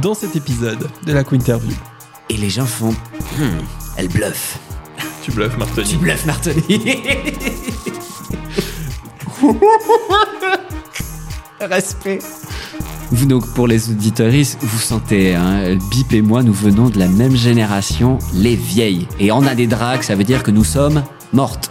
dans cet épisode de la Quinterview. Et les gens font Hmm, elle bluffe. Tu bluffes, Martoni. Tu bluffes, Martoni. Respect. Vous, donc, pour les auditoristes, vous sentez, hein, Bip et moi, nous venons de la même génération, les vieilles. Et on a des drags, ça veut dire que nous sommes mortes.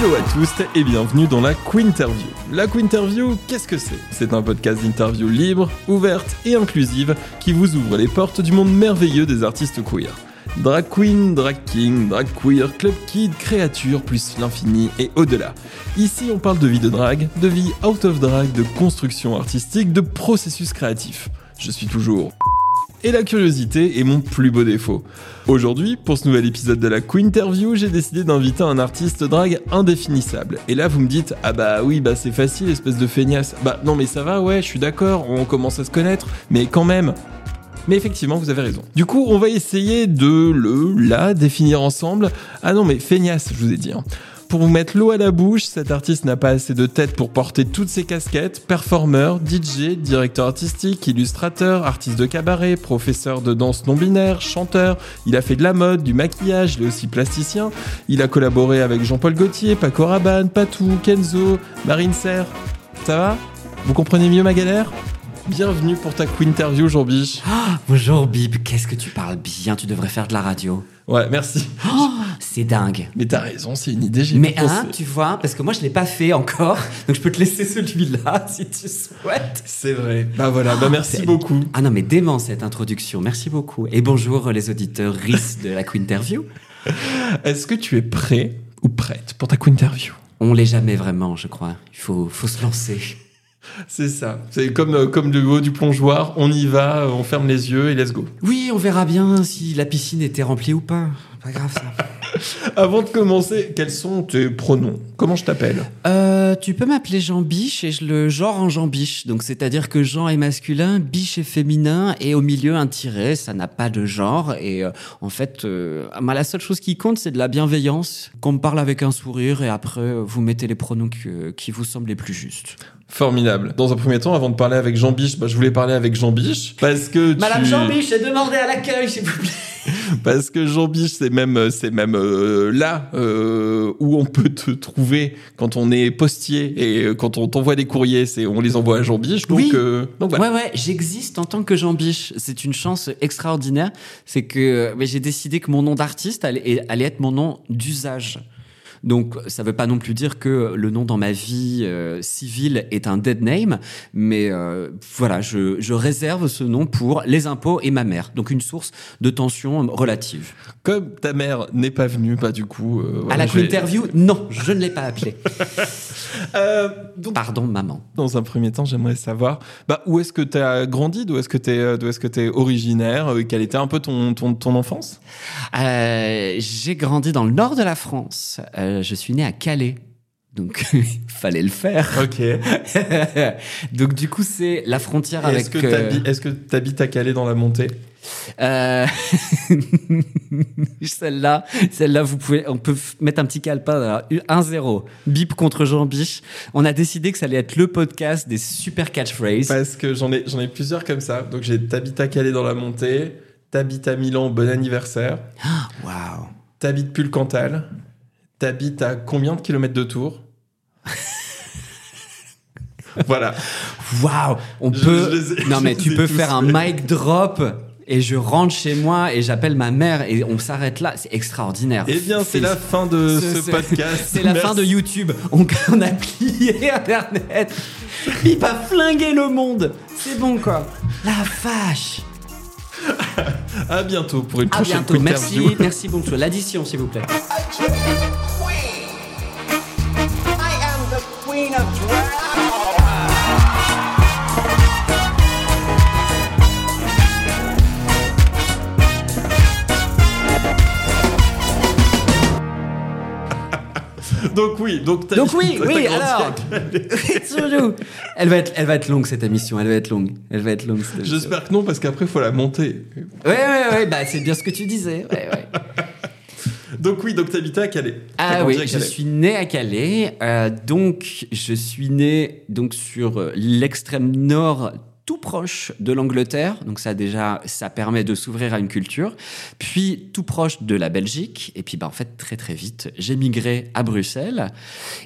Hello à tous et bienvenue dans la Quinterview. La Quinterview, qu'est-ce que c'est? C'est un podcast d'interview libre, ouverte et inclusive qui vous ouvre les portes du monde merveilleux des artistes queer. Drag queen, drag king, drag queer, club kid, créature, plus l'infini et au-delà. Ici, on parle de vie de drag, de vie out of drag, de construction artistique, de processus créatif. Je suis toujours et la curiosité est mon plus beau défaut. Aujourd'hui, pour ce nouvel épisode de la Quinterview, j'ai décidé d'inviter un artiste drag indéfinissable. Et là, vous me dites, ah bah oui, bah c'est facile, espèce de feignasse. Bah non, mais ça va, ouais, je suis d'accord, on commence à se connaître, mais quand même. Mais effectivement, vous avez raison. Du coup, on va essayer de le, la définir ensemble. Ah non, mais feignasse, je vous ai dit. hein. Pour vous mettre l'eau à la bouche, cet artiste n'a pas assez de tête pour porter toutes ses casquettes. Performeur, DJ, directeur artistique, illustrateur, artiste de cabaret, professeur de danse non binaire, chanteur. Il a fait de la mode, du maquillage, il est aussi plasticien. Il a collaboré avec Jean-Paul Gaultier, Paco Rabanne, Patou, Kenzo, Marine Serre. Ça va? Vous comprenez mieux ma galère? Bienvenue pour ta Quinterview, Jean Biche. Ah, bonjour, Bip. Qu'est-ce que tu parles bien Tu devrais faire de la radio. Ouais, merci. Oh, c'est dingue. Mais t'as raison, c'est une idée, j'ai Mais hein, tu vois, parce que moi je l'ai pas fait encore, donc je peux te laisser celui-là si tu souhaites. C'est vrai. Bah voilà, bah merci c'est- beaucoup. Ah non, mais dément cette introduction, merci beaucoup. Et bonjour les auditeurs RIS de la Quinterview. Est-ce que tu es prêt ou prête pour ta Quinterview? On l'est jamais vraiment, je crois. Il faut, faut se lancer. C'est ça. C'est comme, euh, comme le haut du plongeoir, on y va, on ferme les yeux et let's go. Oui, on verra bien si la piscine était remplie ou pas. Pas grave ça. Avant de commencer, quels sont tes pronoms? Comment je t'appelle? Euh, tu peux m'appeler Jean Biche et je le genre en Jean Biche. Donc c'est-à-dire que Jean est masculin, Biche est féminin et au milieu un tiret, ça n'a pas de genre. Et euh, en fait, euh, la seule chose qui compte, c'est de la bienveillance, qu'on me parle avec un sourire et après vous mettez les pronoms que- qui vous semblent les plus justes. Formidable. Dans un premier temps, avant de parler avec Jean Biche, bah, je voulais parler avec Jean Biche parce que tu... Madame Jean Biche, demandez à l'accueil s'il vous plaît. Parce que Jean Biche, c'est même, c'est même euh, là euh, où on peut te trouver quand on est postier et euh, quand on t'envoie des courriers, c'est on les envoie à Jean Biche. Donc, Oui. euh, donc voilà. Ouais, ouais, j'existe en tant que Jean Biche. C'est une chance extraordinaire. C'est que euh, j'ai décidé que mon nom d'artiste allait, allait être mon nom d'usage. Donc, ça veut pas non plus dire que le nom dans ma vie euh, civile est un dead name, mais euh, voilà, je, je réserve ce nom pour les impôts et ma mère. Donc, une source de tension relative. Comme ta mère n'est pas venue, bah du coup. euh, à la interview, non, je ne l'ai pas appelée. Euh, donc, Pardon, maman. dans un premier temps, j'aimerais savoir bah, où est-ce que tu as grandi, d'où est-ce que tu es, d'où est-ce que t'es originaire, euh, quelle était un peu ton, ton, ton enfance? Euh, j'ai grandi dans le nord de la France. Euh, je suis né à Calais. Donc, fallait le faire. Ok. Donc, du coup, c'est la frontière avec... Est-ce que euh, t'habites est-ce que t'habites à Calais dans la montée? Euh, celle-là, celle-là, vous pouvez, on peut mettre un petit calepin, là. 1-0. Bip contre Jean Biche. On a décidé que ça allait être le podcast des super catchphrases. Parce que j'en ai, j'en ai plusieurs comme ça. Donc j'ai t'habites à Calais dans la montée, t'habites à Milan, bon anniversaire, Waouh. t'habites Pulcantal, t'habites à combien de kilomètres de Tours Voilà. Waouh. On Je- peut, je les ai- non, mais tu peux faire un mic drop et je rentre chez moi et j'appelle ma mère et on s'arrête là. C'est extraordinaire. Eh bien, c'est la fin de Ce- podcast. C'est la fin de YouTube. On, on a plié Internet. Il va flinguer le monde. C'est bon, quoi. La vache. À bientôt pour une À prochaine bientôt. Merci, merci beaucoup. L'addition, s'il vous plaît. I am the queen of Donc oui, donc Donc oui, oui, alors. Elle va être, elle va être longue cette émission. Elle va être longue. Elle va être longue. J'espère que non, parce qu'après, il faut la monter. Ouais, ouais, ouais. Bah, c'est bien ce que tu disais. Ouais, ouais. Donc oui, donc t'habitais à Calais. Ah oui, je suis né à Calais. euh, donc, je suis né donc sur euh, l'extrême nord, tout proche de l'Angleterre. Donc ça déjà, ça permet de s'ouvrir à une culture. Puis tout proche de la Belgique. Et puis bah en fait très très vite, j'ai migré à Bruxelles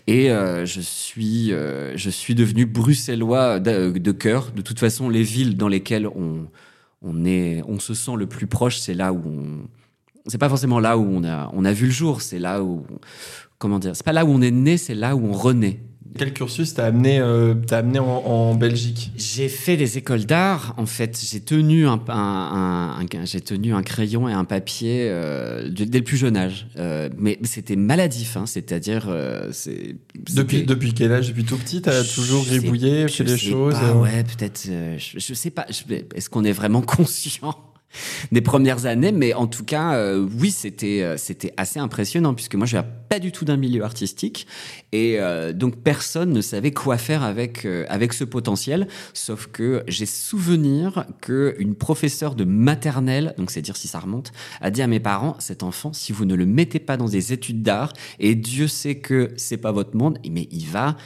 et euh, je suis euh, je suis devenu bruxellois de, cœur. De toute façon, les villes dans lesquelles on on est, on se sent le plus proche, c'est là où on c'est pas forcément là où on a, on a vu le jour, c'est là où, comment dire, c'est pas là où on est né, c'est là où on renaît. Quel cursus t'as amené, euh, t'as amené en, en Belgique? J'ai fait des écoles d'art. En fait, j'ai tenu un, un- un- j'ai tenu un crayon et un papier euh, dès le plus jeune âge. Euh, mais c'était maladif, hein, c'est-à-dire, euh, c'est depuis, depuis quel âge? Depuis tout petit, t'as toujours gribouillé, fait des choses pas, euh, ouais, peut-être. euh, je, je sais pas. Est-ce qu'on est vraiment conscient? Des premières années Mais en tout cas, euh, oui, c'était euh, c'était assez impressionnant puisque moi, je viens pas du tout d'un milieu artistique et euh, donc personne ne savait quoi faire avec avec ce potentiel. Sauf que j'ai souvenir que une professeure de maternelle, donc c'est dire si ça remonte, a dit à mes parents cet enfant, si vous ne le mettez pas dans des études d'art, et Dieu sait que c'est pas votre monde, mais il va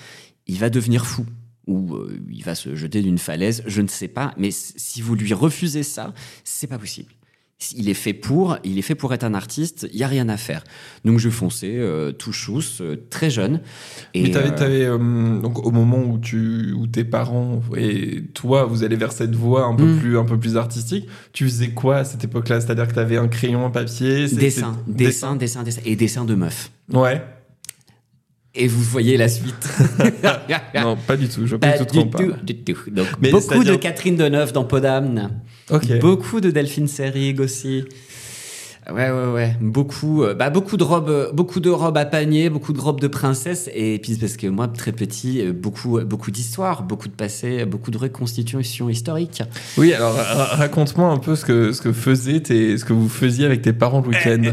il va devenir fou ou euh, il va se jeter d'une falaise, je ne sais pas, mais si vous lui refusez ça, c'est pas possible. Il est fait pour, il est fait pour être un artiste, il y a rien à faire. Donc je fonçais euh, tout chousse, euh, très jeune. Et, Mais t'avais, euh, t'avais, donc au moment où tu, où tes parents et toi, vous allez vers cette voie un peu Mm. plus, un peu plus artistique. Tu faisais quoi à cette époque-là? C'est-à-dire que t'avais un crayon, un papier, c'est- dessin, dessin, dessin, dessin, et dessin de meuf. Ouais. Et vous voyez la suite. non, pas du tout. Je pas Pas du tout. parle. du tout. Donc Mais beaucoup de c'est-à-dire- Catherine Deneuve dans Podamne. Ok. Beaucoup de Delphine Seyrig aussi. Ouais, ouais, ouais. Beaucoup, euh, bah, beaucoup de robes, euh, beaucoup de robes à panier, beaucoup de robes de princesse. Et puis, parce que moi, très petit, euh, beaucoup, beaucoup d'histoires, beaucoup de passé, beaucoup de reconstitutions historiques. Oui, alors ra- raconte-moi un peu ce que, ce que faisaient tes, ce que vous faisiez avec tes parents le week-end.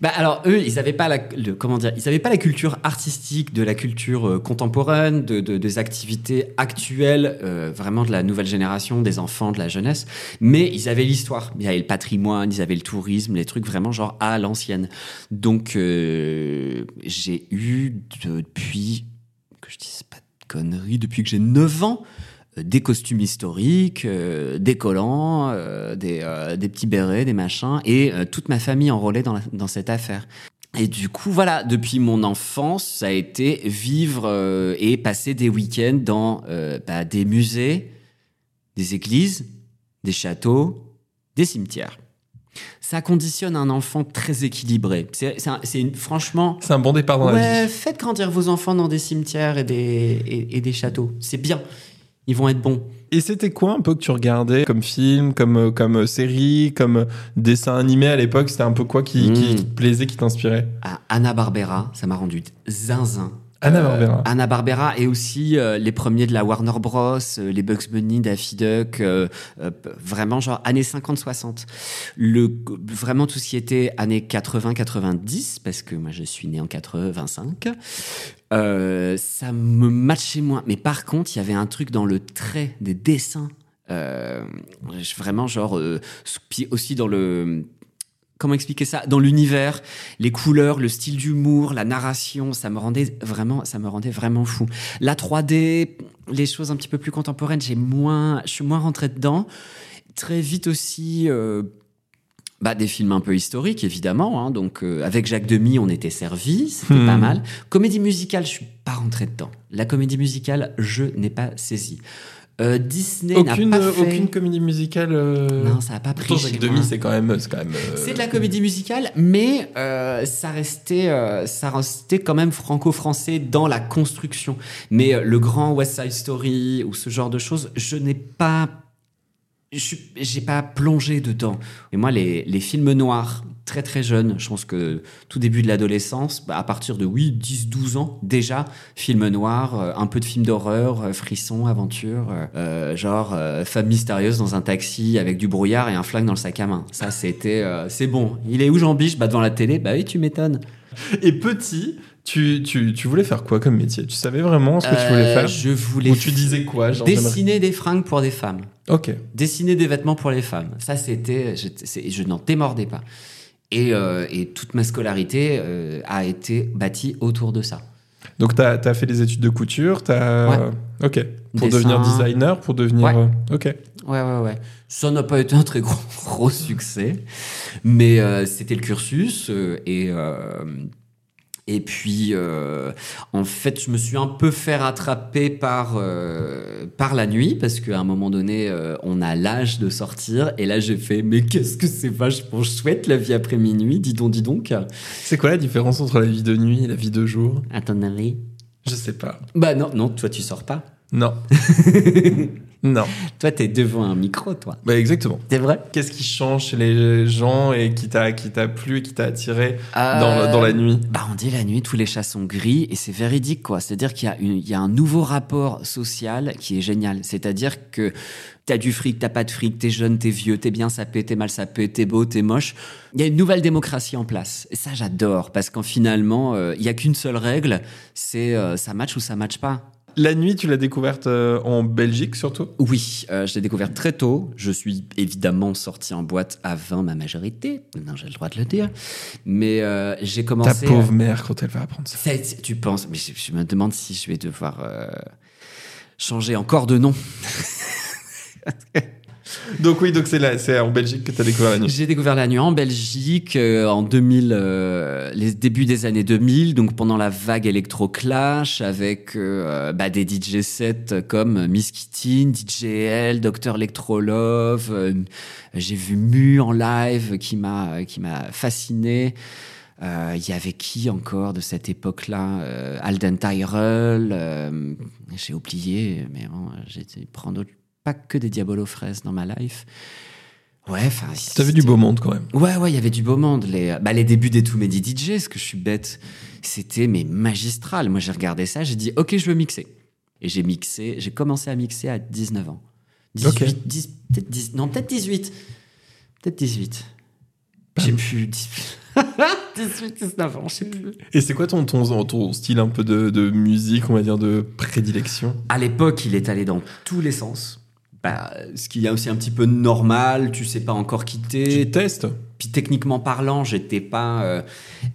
Bah, alors, eux, ils avaient pas la, comment dire, ils avaient pas la culture artistique de la culture euh, contemporaine, de, de- des activités actuelles, euh, vraiment de la nouvelle génération, des enfants, de la jeunesse. Mais ils avaient l'histoire. Ils avaient le patrimoine, ils avaient le tourisme, les trucs vraiment genre à l'ancienne. Donc, euh, j'ai eu depuis, que je dise pas de conneries, depuis que j'ai 9 ans, des costumes historiques, euh, des collants, euh, des, euh, des petits bérets, des machins, et euh, toute ma famille enrôlée dans, la- dans cette affaire. Et du coup, voilà, depuis mon enfance, ça a été vivre euh, et passer des week-ends dans euh, bah, des musées, des églises, des châteaux, des cimetières. Ça conditionne un enfant très équilibré. C'est une, franchement, C'est un bon départ dans la vie. faites grandir vos enfants dans des cimetières et des, et, et des châteaux. C'est bien. Ils vont être bons. Et c'était quoi un peu que tu regardais comme film, comme, euh, comme euh, série, comme euh, dessin animé à l'époque? C'était un peu quoi qui, Mm. qui te plaisait, qui t'inspirait? À Anna Barbera, ça m'a rendu zinzin. Hanna-Barbera. Anna Barbera et aussi euh, les premiers de la Warner Bros, euh, les Bugs Bunny, Daffy Duck, euh, euh, vraiment genre années 50-60. Le vraiment tout ce qui était années 80-90 parce que moi je suis né en 85. Euh, ça me matchait moins. Mais par contre, il y avait un truc dans le trait des dessins. Euh, vraiment genre euh, aussi dans le comment expliquer ça? Dans l'univers les couleurs le style d'humour la narration ça me rendait vraiment ça me rendait vraiment fou la 3D les choses un petit peu plus contemporaines j'ai moins je suis moins rentré dedans très vite aussi euh, bah, des films un peu historiques évidemment hein, donc euh, avec Jacques Demy on était servi c'était Hmm. pas mal comédie musicale je suis pas rentré dedans la comédie musicale je n'ai pas saisi Euh, Disney n'a Aucune, pas euh, fait aucune comédie musicale. non ça a pas pris Jacques. Demy, c'est quand même. C'est quand même. C'est de la comédie musicale, mais ça restait, ça restait quand même franco-français dans la construction. Mais le grand West Side Story ou ce genre de choses, je n'ai pas, j'ai pas plongé dedans. Et moi, les, les films noirs, très très jeunes, je pense que tout début de l'adolescence, bah, à partir de oui, 10-12 ans déjà, films noirs, euh, un peu de films d'horreur, euh, frissons, aventures, euh, euh, genre femme mystérieuse dans un taxi avec du brouillard et un flingue dans le sac à main. Ça, c'était, c'est bon. Il est où Jean Biche? Bah devant la télé. Bah oui, tu m'étonnes. Et petit, tu, tu, tu voulais faire quoi comme métier? Tu savais vraiment ce que tu voulais Euh, faire? Je voulais Ou tu disais quoi genre, dessiner des fringues pour des femmes. Ok. Dessiner des vêtements pour les femmes. Ça, c'était, je, je n'en démordais pas. Et, euh, et toute ma scolarité euh, a été bâtie autour de ça. Donc, tu as, fait des études de couture. Ouais. Ok. Pour Dessin. devenir designer, pour devenir... Ouais. Ok. Ouais, ouais, ouais. Ça n'a pas été un très gros, gros succès, mais euh, c'était le cursus. euh, et, euh, et puis, euh, en fait, je me suis un peu fait rattraper par, euh, par la nuit, parce qu'à un moment donné, euh, on a l'âge de sortir. Et là, j'ai fait, mais qu'est-ce que c'est vachement chouette la vie après minuit, dis donc, dis donc. C'est quoi la différence entre la vie de nuit et la vie de jour? À ton avis? Je sais pas. Bah non, non, toi, tu sors pas. Non. non. Toi, t'es devant un micro, toi. Bah, exactement. C'est vrai? Qu'est-ce qui change chez les gens et qui t'a qui t'a plu et qui t'a attiré dans, Euh, dans la nuit? Bah, on dit la nuit, tous les chats sont gris et c'est véridique, quoi. C'est-à-dire qu'il y, a une- il y a un nouveau rapport social qui est génial. C'est-à-dire que t'as du fric, t'as pas de fric, t'es jeune, t'es vieux, t'es bien sapé, t'es mal sapé, t'es beau, t'es moche. Il y a une nouvelle démocratie en place. Et ça, j'adore parce qu'en finalement, euh, il y a qu'une seule règle, c'est euh, ça match ou ça match pas. La nuit, tu l'as découverte euh, en Belgique surtout? Oui, euh, je l'ai découvert très tôt. Je suis évidemment sorti en boîte avant ma majorité. Non, j'ai le droit de le dire. Mais euh, j'ai Ta commencé. à- pauvre mère quand elle va apprendre ça. Tu penses Mais je, je me demande si je vais devoir changer encore de nom. Donc oui, donc c'est là, c'est en Belgique que tu as découvert la nuit. J'ai découvert la nuit en Belgique euh, en 2000, euh, les débuts des années 2000, donc pendant la vague électro-clash avec euh, bah, des DJ sets comme Miss Kittin, DJL, Dr Electrolove. euh, J'ai vu Mu en live qui m'a qui m'a fasciné. Euh, Il y avait qui encore de cette époque-là euh, Alden Tyrell. euh, J'ai oublié, mais bon, j'ai été prendre d'autres- pas que des diabolos fraises dans ma life. Ouais, enfin. T'avais du beau monde quand même. Ouais, ouais, il y avait du beau monde. Les, bah, les débuts des Too Many DJ, ce que je suis bête, c'était mais magistral. Moi, j'ai regardé ça, j'ai dit, ok, je veux mixer. Et j'ai mixé, j'ai commencé à mixer à 19 ans. 18, Ok. 10, peut-être 10, non, peut-être 18. Peut-être 18. J'ai plus 18. 18, 19 ans, je sais plus. Et c'est quoi ton, ton, ton style un peu de, de musique, on va dire, de prédilection? À l'époque, il est allé dans tous les sens. Bah, ce qui est aussi un petit peu normal, tu sais pas encore quitter, Tu testes Puis techniquement parlant, j'étais pas. euh,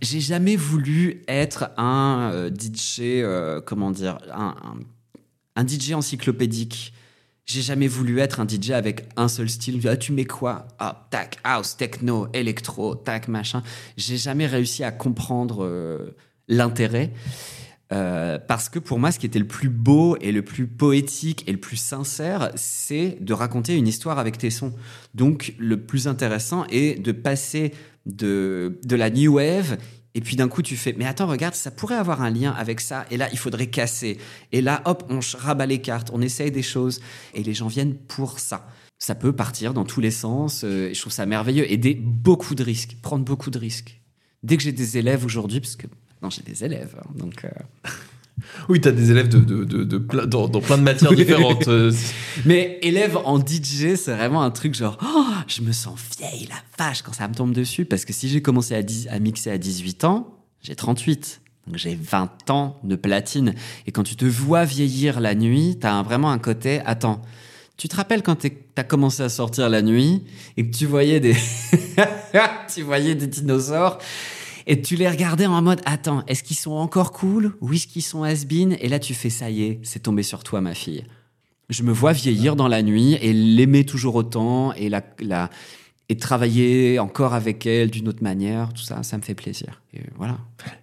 j'ai jamais voulu être un euh, DJ, euh, comment dire, un, un, un DJ encyclopédique. J'ai jamais voulu être un DJ avec un seul style. Ah, tu mets quoi? Ah, tac, house, techno, électro, tac, machin. J'ai jamais réussi à comprendre l'intérêt. Euh, parce que pour moi, ce qui était le plus beau et le plus poétique et le plus sincère, c'est de raconter une histoire avec tes sons. Donc, le plus intéressant est de passer de, la new wave. Et puis d'un coup, tu fais, mais attends, regarde, ça pourrait avoir un lien avec ça. Et là, il faudrait casser. Et là, hop, on rabat les cartes, on essaye des choses. Et les gens viennent pour ça. Ça peut partir dans tous les sens. euh, et je trouve ça merveilleux. Et des, beaucoup de risques, prendre beaucoup de risques. Dès que j'ai des élèves aujourd'hui, parce que non, j'ai des élèves, hein, donc. euh, Oui, t'as des élèves de, de, de, de plein- dans, dans plein de matières différentes. euh, Mais élève en DJ, c'est vraiment un truc genre, oh, je me sens vieille, la vache, quand ça me tombe dessus. Parce que si j'ai commencé à, 10 à mixer à 18 ans, j'ai 38. Donc j'ai 20 ans de platine. Et quand tu te vois vieillir la nuit, t'as un- vraiment un côté, attends, tu te rappelles quand t'es- t'as commencé à sortir la nuit et que tu voyais des, tu voyais des dinosaures? Et tu les regardais en mode, attends, est-ce qu'ils sont encore cool ou est-ce qu'ils sont has-been Et là, tu fais, ça y est, c'est tombé sur toi, ma fille. Je me vois vieillir dans la nuit et l'aimer toujours autant et la, la et travailler encore avec elle d'une autre manière, tout ça, ça me fait plaisir. Et voilà.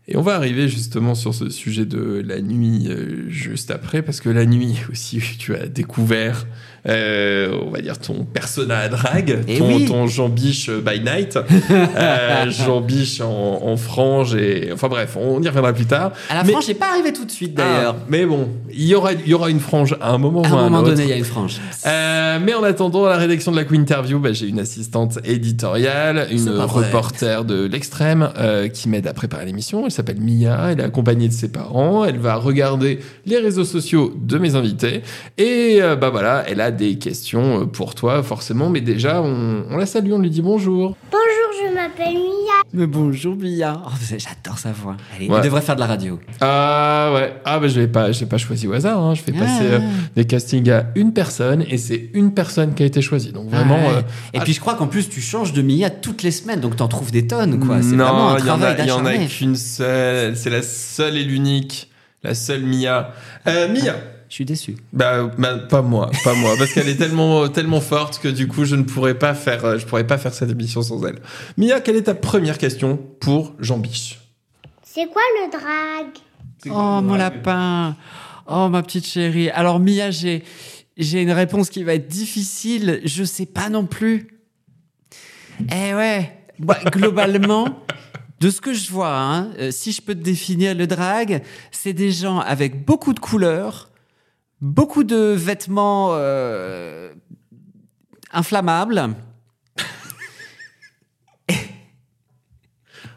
Et on va arriver justement sur ce sujet de la nuit euh, juste après, parce que la nuit aussi, tu as découvert, euh, on va dire, ton persona à drague, Eh ton, oui. ton Jean Biche by night, euh, Jean Biche en, en frange, et enfin bref, on y reviendra plus tard. À la Mais- frange, j'ai pas arrivé tout de suite d'ailleurs. Ah, mais bon, il y aura, y aura une frange à un moment à ou à un moment donné, il y a une frange. Euh, mais en attendant, à la rédaction de la Queen Interview, bah, j'ai une assistante éditoriale, une reporter de l'extrême qui m'aide à préparer l'émission. Elle s'appelle Mia, elle est accompagnée de ses parents, elle va regarder les réseaux sociaux de mes invités et euh, bah voilà, elle a des questions euh, pour toi forcément. Mais déjà, on, on la salue, on lui dit bonjour. Bonjour, je m'appelle Mia. Mais bonjour Mia. Oh, J'adore sa voix. Allez, Ouais. Elle devrait faire de la radio. Ah ouais. Ah bah je l'ai pas, pas choisi au hasard. hein. Je fais Ah. passer euh, des castings à une personne et c'est une personne qui a été choisie. Donc vraiment. Ah ouais. euh, Et ah, puis je crois qu'en plus tu changes de Mia toutes les semaines, donc t'en trouves des tonnes quoi. C'est vraiment non, un il y en a, il qu'une seule. C'est la seule et l'unique, la seule Mia. Euh, Mia. Je suis déçu. Bah, bah, pas moi, pas moi, parce qu'elle est tellement, tellement forte que du coup, je ne pourrais pas faire, euh, je pourrais pas faire cette émission sans elle. Mia, quelle est ta première question pour Jean Biche? C'est quoi le drag? Oh mon lapin. Oh ma petite chérie. Alors Mia, j'ai j'ai une réponse qui va être difficile. Je sais pas non plus. Eh ouais. Bah, globalement, de ce que je vois, hein, euh, si je peux te définir le drag, c'est des gens avec beaucoup de couleurs, beaucoup de vêtements euh, inflammables.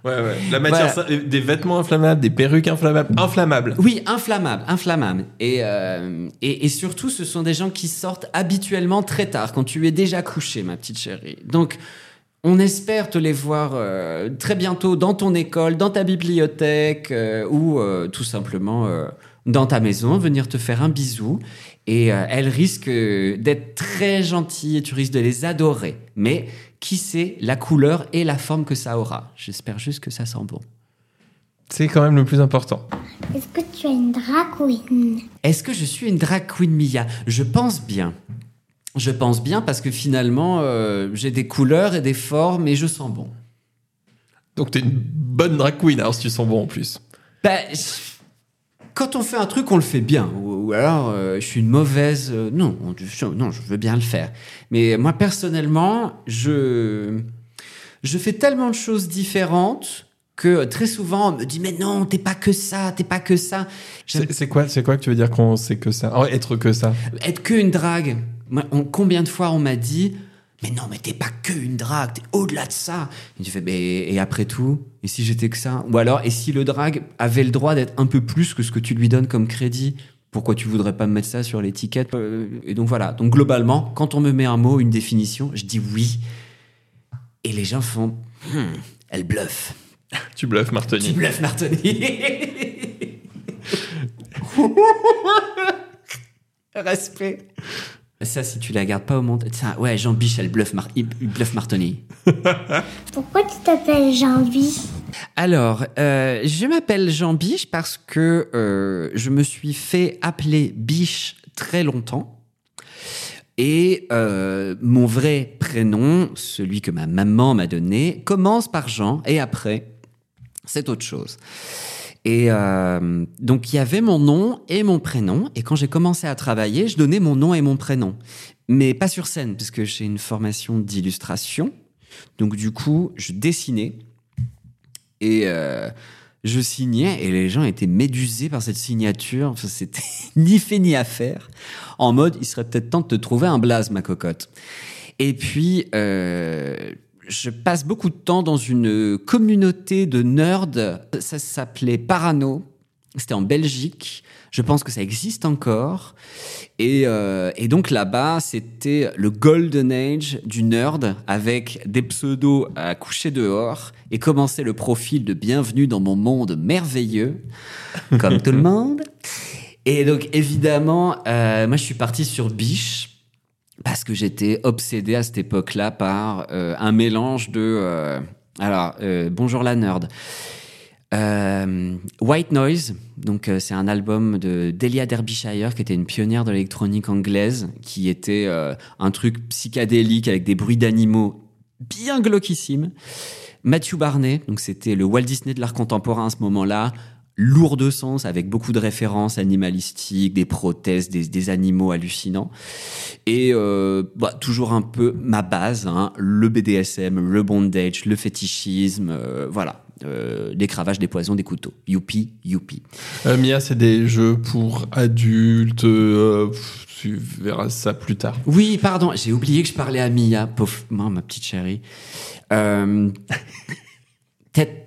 Ouais, ouais. La matière, Voilà. des vêtements inflammables, des perruques inflammables, inflammables. Oui, inflammable, inflammable. Et, euh, et, et surtout, ce sont des gens qui sortent habituellement très tard, quand tu es déjà couché, ma petite chérie. Donc, on espère te les voir euh, très bientôt dans ton école, dans ta bibliothèque, euh, ou tout simplement dans ta maison, venir te faire un bisou. Et euh, elles risquent d'être très gentilles et tu risques de les adorer. Mais qui sait la couleur et la forme que ça aura J'espère juste que ça sent bon. C'est quand même le plus important. Est-ce que tu as une drag queen Est-ce que je suis une drag queen Mia? Je pense bien. Je pense bien parce que finalement, euh, j'ai des couleurs et des formes et je sens bon. Donc t'es une bonne drag queen, alors si tu sens bon en plus. Ben, je- quand on fait un truc, on le fait bien. Ou, ou alors, euh, je suis une mauvaise. euh, non, on- je, non, je veux bien le faire. Mais moi, personnellement, je, je fais tellement de choses différentes que très souvent, on me dit Mais non, t'es pas que ça, t'es pas que ça. C'est c'est quoi, c'est quoi que tu veux dire qu'on sait que ça Oh, Être que ça? être que une drague. Moi, on- combien de fois on m'a dit mais non, mais t'es pas que une drague, t'es au-delà de ça. Et tu fais, mais et après tout Et si j'étais que ça? Ou alors, et si le drague avait le droit d'être un peu plus que ce que tu lui donnes comme crédit? Pourquoi tu voudrais pas me mettre ça sur l'étiquette? Euh, Et donc voilà. Donc globalement, quand on me met un mot, une définition, je dis oui. Et les gens font, Hmm, elle bluffe. Tu bluffes, Tu Martoni. bluffes, Martoni. Respect. Ça, si tu la gardes pas au monde. Ça, ouais, Jean Biche, elle bluffe, Mar- il bluffe Martoni. Pourquoi tu t'appelles Jean-Vie Alors, euh, je m'appelle Jean Biche parce que euh, je me suis fait appeler Biche très longtemps. Et euh, mon vrai prénom, celui que ma maman m'a donné, commence par Jean et après, c'est autre chose. Et euh, donc, il y avait mon nom et mon prénom. Et quand j'ai commencé à travailler, je donnais mon nom et mon prénom. Mais pas sur scène, parce que j'ai une formation d'illustration. Donc, du coup, je dessinais. Et euh, je signais. Et les gens étaient médusés par cette signature. Enfin, C'était ni fait ni à faire. En mode, il serait peut-être temps de te trouver un blaze, ma cocotte. Et puis, euh, je passe beaucoup de temps dans une communauté de nerds. Ça s'appelait Parano. C'était en Belgique. Je pense que ça existe encore. Et, euh, et donc là-bas, c'était le golden age du nerd avec des pseudos à coucher dehors et commencer le profil de bienvenue dans mon monde merveilleux, comme tout le monde. Et donc évidemment, euh, moi je suis parti sur Biche parce que j'étais obsédé à cette époque-là par euh, un mélange de... euh, alors, euh, bonjour la nerd. White Noise, donc c'est un album de Delia Derbyshire, qui était une pionnière de l'électronique anglaise, qui était un truc psychédélique avec des bruits d'animaux bien glauquissimes. Matthew Barney, donc c'était le Walt Disney de l'art contemporain à ce moment-là, lourd de sens, avec beaucoup de références animalistiques, des prothèses, des, des animaux hallucinants. Et euh, bah, toujours un peu ma base, hein, le BDSM, le bondage, le fétichisme, euh, voilà. Euh, des cravages, des poisons, des couteaux. Youpi, youpi. Euh, Mia, c'est des jeux pour adultes. euh, tu verras ça plus tard. Oui, pardon, j'ai oublié que je parlais à Mia, pauvre ma petite chérie. Euh, Peut-être,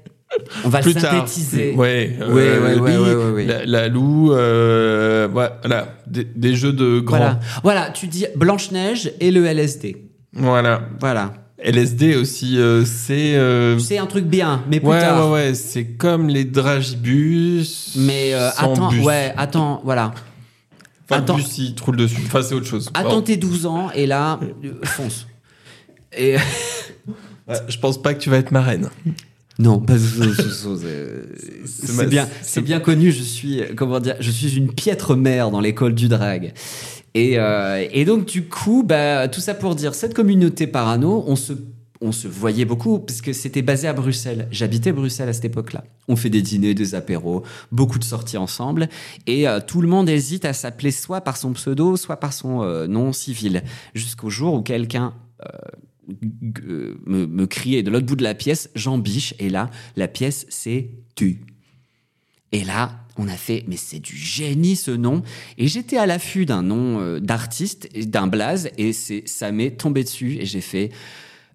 on va plus le tard. synthétiser. Ouais, Ouais, ouais, ouais, oui, ouais, ouais, ouais. La, la Loue, euh, voilà, des, des jeux de grands. Voilà. voilà, tu dis Blanche-Neige et le LSD. Voilà. Voilà. LSD aussi, euh, c'est. euh, C'est un truc bien, mais plus Ouais, tard. ouais, ouais, c'est comme les dragibus. Mais euh, sans attends, bus. ouais, attends, voilà. Enfin, attends. bus, il troule dessus. Enfin, c'est autre chose. Attends tes 12 ans et là, euh, fonce. Et Ouais, je pense pas que tu vas être marraine. non, pas c'est ma- c'est bien, c'est- bien connu. Je suis, comment dire, je suis une piètre mère dans l'école du drag. Et, euh, et donc du coup, bah, tout ça pour dire, cette communauté parano, on se on se voyait beaucoup parce que c'était basé à Bruxelles. J'habitais Bruxelles à cette époque-là. On fait des dîners, des apéros, beaucoup de sorties ensemble et euh, tout le monde hésite à s'appeler soit par son pseudo, soit par son euh, nom civil. Jusqu'au jour où quelqu'un euh, me, me criait de l'autre bout de la pièce, Jean Biche, et là, la pièce, c'est tu. Et là, on a fait, mais c'est du génie ce nom. Et j'étais à l'affût d'un nom euh, d'artiste, d'un blaze, et c'est, ça m'est tombé dessus, et j'ai fait,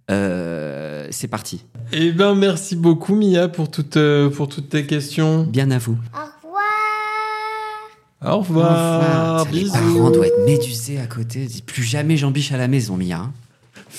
euh, c'est parti. Eh ben, merci beaucoup, Mia, pour toutes, euh, pour toutes tes questions. Bien à vous. Au revoir. Au revoir. Tiens, Les Bisous. parents doivent être médusés à côté. Dis plus jamais Jean Biche à la maison, Mia.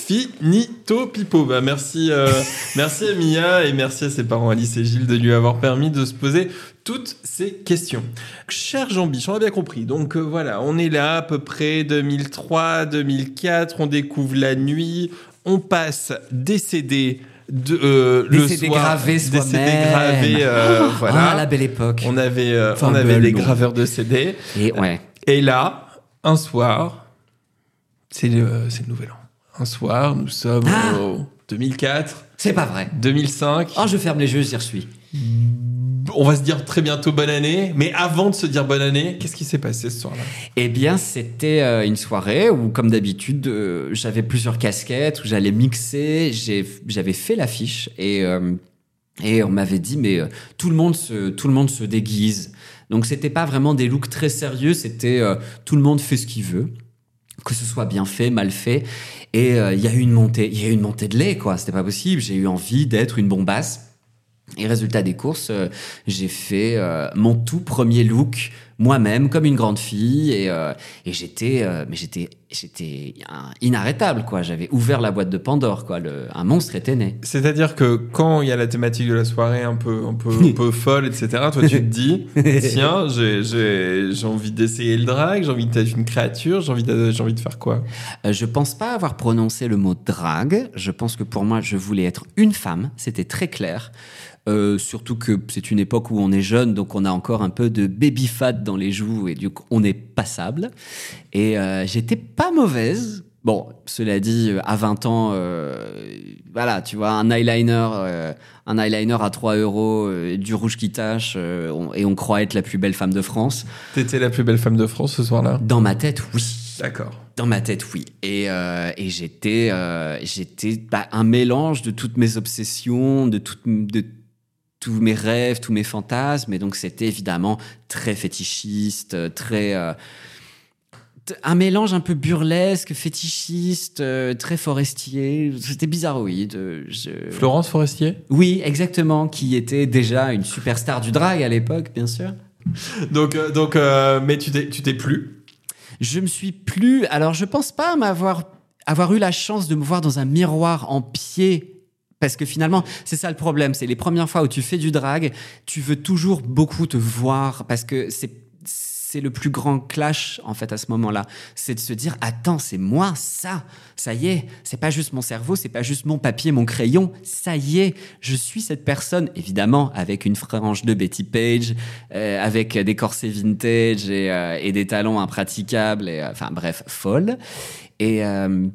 Finito Pipo. Bah, merci, euh, merci à Mia et merci à ses parents Alice et Gilles de lui avoir permis de se poser toutes ces questions. Cher Jean Biche, on a bien compris. Donc euh, voilà, on est là à peu près 2003, 2004, on découvre la nuit, on passe des CD de, euh, Des le CD soir, gravés des CD gravés, euh, voilà. Ah, la belle époque. On avait, euh, on avait non. graveurs de CD. Et ouais. Et là, un soir, c'est le, c'est le nouvel an. Un soir, nous sommes Ah au 2004, C'est pas vrai. 2005. Oh, je ferme les yeux, j'y suis. On va se dire très bientôt bonne année. Mais avant de se dire bonne année, qu'est-ce qui s'est passé ce soir-là? Eh bien, c'était euh, une soirée où, comme d'habitude, euh, j'avais plusieurs casquettes, où j'allais mixer. J'avais fait l'affiche et, euh, et on m'avait dit, mais tout, le monde se, tout le monde se déguise. Donc, c'était pas vraiment des looks très sérieux, c'était tout le monde fait ce qu'il veut. Que ce soit bien fait, mal fait. Et euh, il y a eu une montée, il y a eu une montée de lait, quoi. C'était pas possible. J'ai eu envie d'être une bombasse. Et résultat des courses, euh, j'ai fait euh, mon tout premier look moi-même comme une grande fille et, euh, et j'étais euh, mais j'étais j'étais inarrêtable quoi. J'avais ouvert la boîte de Pandore quoi. Le, un monstre était né. C'est-à-dire que quand il y a la thématique de la soirée un peu, un peu, un peu folle, etc., toi tu te dis, tiens, j'ai, envie d'essayer le drag, j'ai envie d'être une créature, j'ai envie de, j'ai envie de faire quoi? Euh, je pense pas avoir prononcé le mot drague. Je pense que pour moi, je voulais être une femme. C'était très clair. Euh, surtout que c'est une époque où on est jeune, donc on a encore un peu de baby fat dans les joues et du coup on est passable. Et euh, j'étais pas mauvaise. Bon, cela dit, euh, à 20 ans, euh, voilà, tu vois, un eyeliner, euh, un eyeliner à 3 euros, euh, du rouge qui tache, on- et on croit être la plus belle femme de France. T'étais la plus belle femme de France ce soir-là? Dans ma tête, oui. D'accord. Dans ma tête, oui. Et, et j'étais, j'étais bah, un mélange de toutes mes obsessions, de, toutes, de tous mes rêves, tous mes fantasmes. Et donc, c'était évidemment très fétichiste, euh, très. euh, un mélange un peu burlesque, fétichiste, euh, très forestier. C'était bizarroïde. je- Florence Forestier? Oui, exactement. Qui était déjà une superstar du drag à l'époque, bien sûr. Donc, euh, donc mais tu t'es, tu t'es plus? Je me suis plus. Alors, je pense pas m'avoir avoir eu la chance de me voir dans un miroir en pied. Parce que finalement, c'est ça le problème. C'est les premières fois où tu fais du drag, tu veux toujours beaucoup te voir parce que c'est c'est le plus grand clash en fait à ce moment-là, c'est de se dire attends c'est moi ça, ça y est, c'est pas juste mon cerveau, c'est pas juste mon papier, mon crayon, ça y est, je suis cette personne évidemment avec une frange de Betty Page, euh, avec des corsets vintage et, euh, et des talons impraticables et euh, enfin bref folle et euh,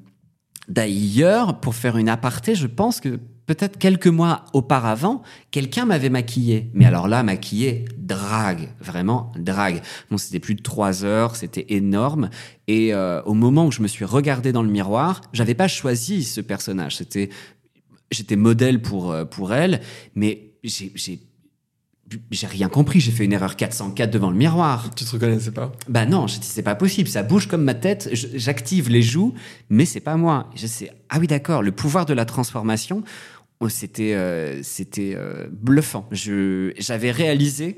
D'ailleurs, pour faire une aparté, je pense que peut-être quelques mois auparavant, quelqu'un m'avait maquillé. Mais alors là, maquillé, drague, vraiment drague. Bon, c'était plus de trois heures, c'était énorme. Et euh, au moment où je me suis regardé dans le miroir, j'avais pas choisi ce personnage. C'était, j'étais modèle pour euh, pour elle, mais j'ai j'ai j'ai rien compris. J'ai fait une erreur 404 devant le miroir. Tu te reconnaissais pas? Bah non, c'est pas possible, ça bouge comme ma tête, j'active les joues, mais c'est pas moi. Je sais, ah oui d'accord, le pouvoir de la transformation, c'était euh, c'était euh, bluffant. Je j'avais réalisé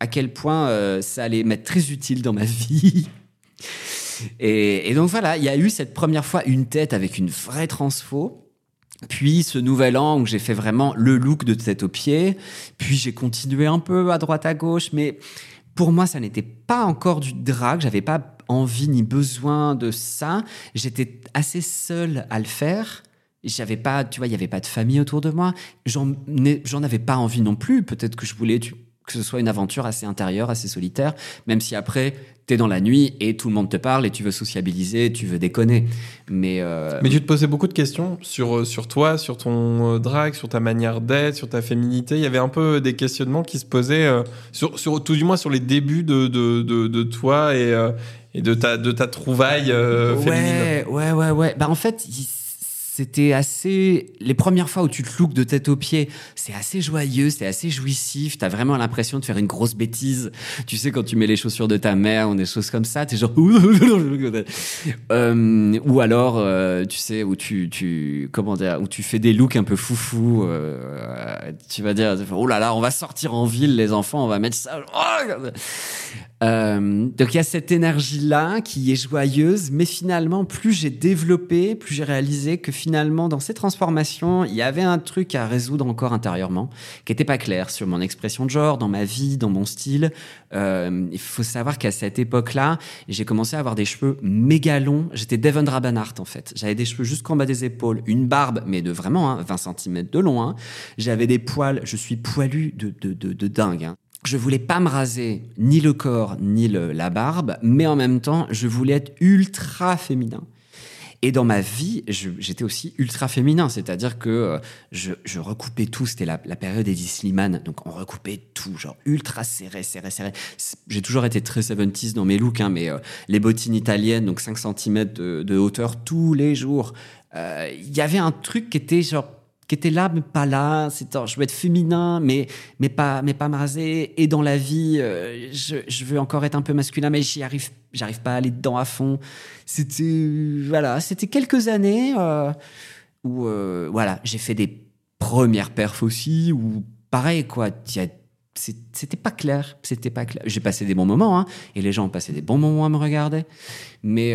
à quel point euh, ça allait m'être très utile dans ma vie. Et, donc voilà, il y a eu cette première fois une tête avec une vraie transfo. Puis ce nouvel an où j'ai fait vraiment le look de tête aux pieds. Puis j'ai continué un peu à droite à gauche, mais pour moi ça n'était pas encore du drag. J'avais pas envie ni besoin de ça. J'étais assez seule à le faire. J'avais pas, tu vois, il y avait pas de famille autour de moi. J'en ai- j'en avais pas envie non plus. Peut-être que je voulais tu- que ce soit une aventure assez intérieure, assez solitaire, même si après t'es dans la nuit et tout le monde te parle et tu veux sociabiliser, tu veux déconner. Mais, euh, Mais tu te posais beaucoup de questions sur, euh, sur toi, sur ton euh, drag, sur ta manière d'être, sur ta féminité. Il y avait un peu des questionnements qui se posaient, euh, sur, sur, tout du moins sur les débuts de, de, de, de toi et, et de, ta, de ta trouvaille féminine. ouais, ouais, ouais, ouais. Bah en fait, il- c'était assez. Les premières fois où tu te looks de tête aux pieds, c'est assez joyeux, c'est assez jouissif. T'as vraiment l'impression de faire une grosse bêtise. Tu sais, quand tu mets les chaussures de ta mère ou des choses comme ça, t'es genre. Euh, ou alors, euh, tu sais, où tu. Comment dire Où tu fais des looks un peu foufou. euh, tu vas dire Oh là là, on va sortir en ville, les enfants, on va mettre ça. Oh euh, donc il y a cette énergie-là qui est joyeuse, mais finalement, plus j'ai développé, plus j'ai réalisé que finalement, dans ces transformations, il y avait un truc à résoudre encore intérieurement, qui était pas clair sur mon expression de genre, dans ma vie, dans mon style. Euh, il faut savoir qu'à cette époque-là, j'ai commencé à avoir des cheveux méga longs. J'étais Devon Rabanart en fait. J'avais des cheveux jusqu'en bas des épaules, une barbe, mais de vraiment hein, 20 cm de long. hein. J'avais des poils, je suis poilu de, de, de, de dingue. hein. Je voulais pas me raser ni le corps ni la barbe, mais en même temps, je voulais être ultra féminin. Et dans ma vie, j'étais aussi ultra féminin, c'est-à-dire que euh, je, recoupais tout. C'était la, période Eddie Slimane, donc on recoupait tout, genre ultra serré, serré, serré. J'ai toujours été très 70s dans mes looks, hein, mais euh, les bottines italiennes, donc 5 cm de, de hauteur tous les jours. Euh, Il y avait un truc qui était genre qui était là mais pas là. Je veux être féminin mais mais pas mais pas et dans la vie euh, je, veux encore être un peu masculin mais j'y arrive j'arrive pas à aller dedans à fond. C'était voilà c'était quelques années euh, où euh, voilà j'ai fait des premières perfs aussi où pareil quoi c'était pas clair c'était pas clair. J'ai passé des bons moments hein, et les gens ont passé des bons moments à me regarder. Mais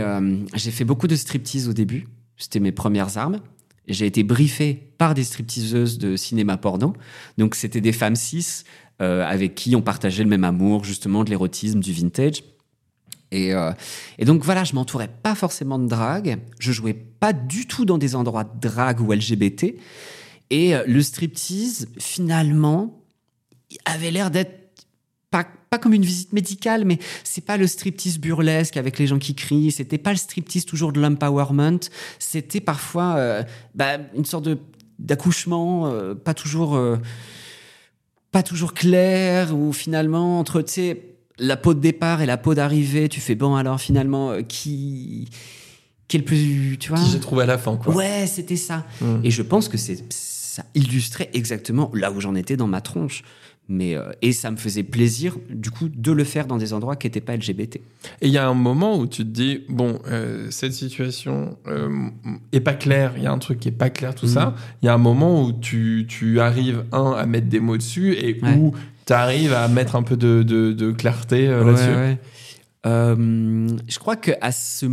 j'ai fait beaucoup de striptease au début. C'était mes premières armes j'ai été briefé par des stripteaseuses de cinéma porno. Donc, c'était des femmes cis euh, avec qui on partageait le même amour, justement, de l'érotisme, du vintage. Et, euh, et donc, voilà, je m'entourais pas forcément de drague. Je jouais pas du tout dans des endroits de drague ou LGBT. Et euh, le striptease, finalement, avait l'air d'être pas, pas comme une visite médicale, mais c'est pas le striptease burlesque avec les gens qui crient, c'était pas le striptease toujours de l'empowerment, c'était parfois euh, bah, une sorte de d'accouchement euh, pas toujours euh, pas toujours clair ou finalement entre tu sais la peau de départ et la peau d'arrivée, tu fais bon alors finalement qui qui est le plus tu vois? Qui j'ai trouvé à la fin, quoi. Ouais, c'était ça. Mm. Et je pense que c'est ça illustrait exactement là où j'en étais dans ma tronche. Mais euh, et ça me faisait plaisir du coup de le faire dans des endroits qui n'étaient pas LGBT. Et il y a un moment où tu te dis, bon, euh, cette situation euh, est pas claire, il y a un truc qui est pas clair, tout Mhm. ça. Il y a un moment où tu, tu arrives, un, à mettre des mots dessus et Ouais. où tu arrives à mettre un peu de, de, de clarté euh, là-dessus. Euh, je crois que à ce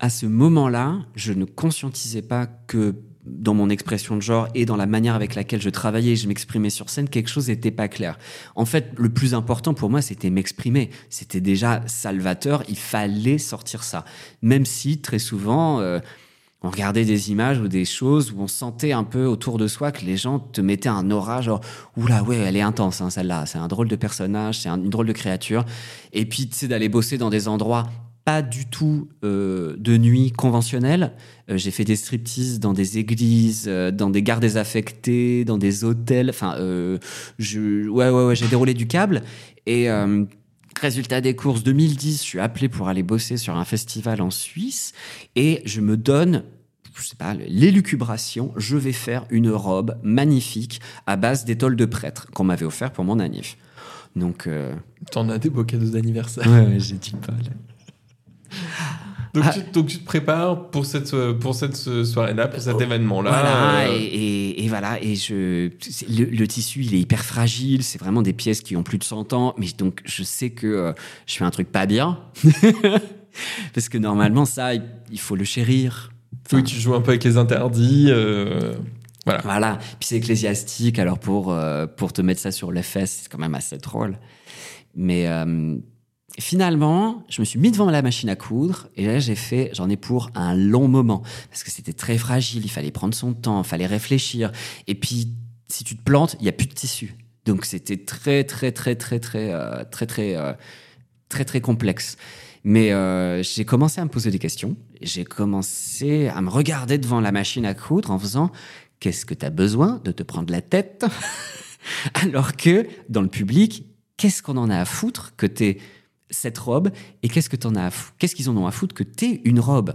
à ce moment-là, je ne conscientisais pas que dans mon expression de genre et dans la manière avec laquelle je travaillais et je m'exprimais sur scène, quelque chose n'était pas clair. En fait, le plus important pour moi, c'était m'exprimer. C'était déjà salvateur, il fallait sortir ça. Même si, très souvent, euh, on regardait des images ou des choses où on sentait un peu autour de soi que les gens te mettaient un aura, genre, oula, ouais, elle est intense, hein, celle-là, c'est un drôle de personnage, c'est un- une drôle de créature. Et puis, tu sais, d'aller bosser dans des endroits pas du tout euh, de nuit conventionnels. Euh, j'ai fait des striptease dans des églises, euh, dans des gares désaffectées, dans des hôtels. Enfin, je, ouais, ouais, ouais, j'ai déroulé du câble. Et résultat des courses 2010, je suis appelé pour aller bosser sur un festival en Suisse et je me donne je sais pas, l'élucubration, je vais faire une robe magnifique à base d'étoiles de prêtre qu'on m'avait offert pour mon anniv. Donc, euh, T'en as des beaux cadeaux d'anniversaire. ouais, ouais, j'ai dit pas. Donc, Ah. tu, donc tu te prépares pour cette, euh, pour cette euh, soirée-là, pour cet événement-là. Voilà, euh, et, et- et voilà, et je, le, le tissu, il est hyper fragile, c'est vraiment des pièces qui ont plus de 100 ans, mais donc je sais que euh, je fais un truc pas bien, parce que normalement, ça, il, faut le chérir, Oui, tu joues un peu avec les interdits. euh, Voilà. Voilà. Puis c'est ecclésiastique, alors pour, euh, pour te mettre ça sur les fesses, c'est quand même assez drôle. Mais euh, finalement, je me suis mis devant la machine à coudre et là, j'ai fait, j'en ai pour un long moment. Parce que c'était très fragile, il fallait prendre son temps, il fallait réfléchir. Et puis, si tu te plantes, il n'y a plus de tissu. Donc c'était très, très, très, très, très, euh, très, très, euh, très, très complexe. Mais euh, j'ai commencé à me poser des questions. J'ai commencé à me regarder devant la machine à coudre en faisant Qu'est-ce que tu as besoin de te prendre la tête? Alors que dans le public, qu'est-ce qu'on en a à foutre que t'aies cette robe et qu'est-ce que t'en as Qu'est-ce qu'ils en ont à foutre que t'aies une robe?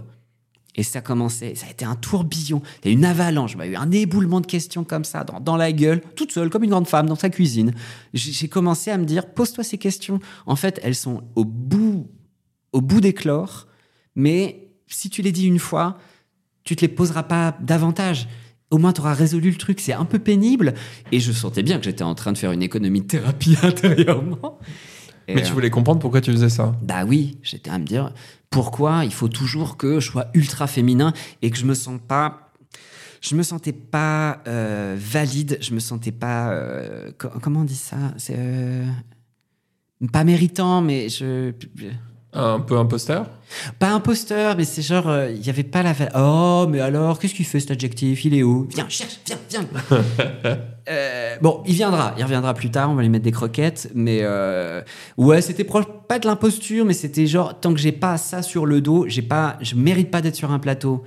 Et ça a commencé, ça a été un tourbillon, il une avalanche, il y a eu un éboulement de questions comme ça, dans, la gueule, toute seule, comme une grande femme, dans sa cuisine. J'ai commencé à me dire, pose-toi ces questions. En fait, elles sont au bout, au bout d'éclore, mais si tu les dis une fois, tu te les poseras pas davantage. Au moins, tu auras résolu le truc. C'est un peu pénible. Et je sentais bien que j'étais en train de faire une économie de thérapie intérieurement. Mais tu voulais comprendre pourquoi tu faisais ça. bah oui, j'étais à me dire pourquoi il faut toujours que je sois ultra féminin et que je me sens pas. Je me sentais pas euh, valide, je me sentais pas. euh, co- comment on dit ça? C'est. euh, pas méritant, mais je. Un peu imposteur? Pas imposteur, mais c'est genre, euh, il y avait pas la. Oh, mais alors, qu'est-ce qu'il fait cet adjectif? Il est où? Viens, cherche, viens, viens. Euh, bon, il viendra, il reviendra plus tard, on va lui mettre des croquettes, mais euh, ouais, c'était pas de l'imposture, mais c'était genre, tant que j'ai pas ça sur le dos, j'ai pas, je mérite pas d'être sur un plateau.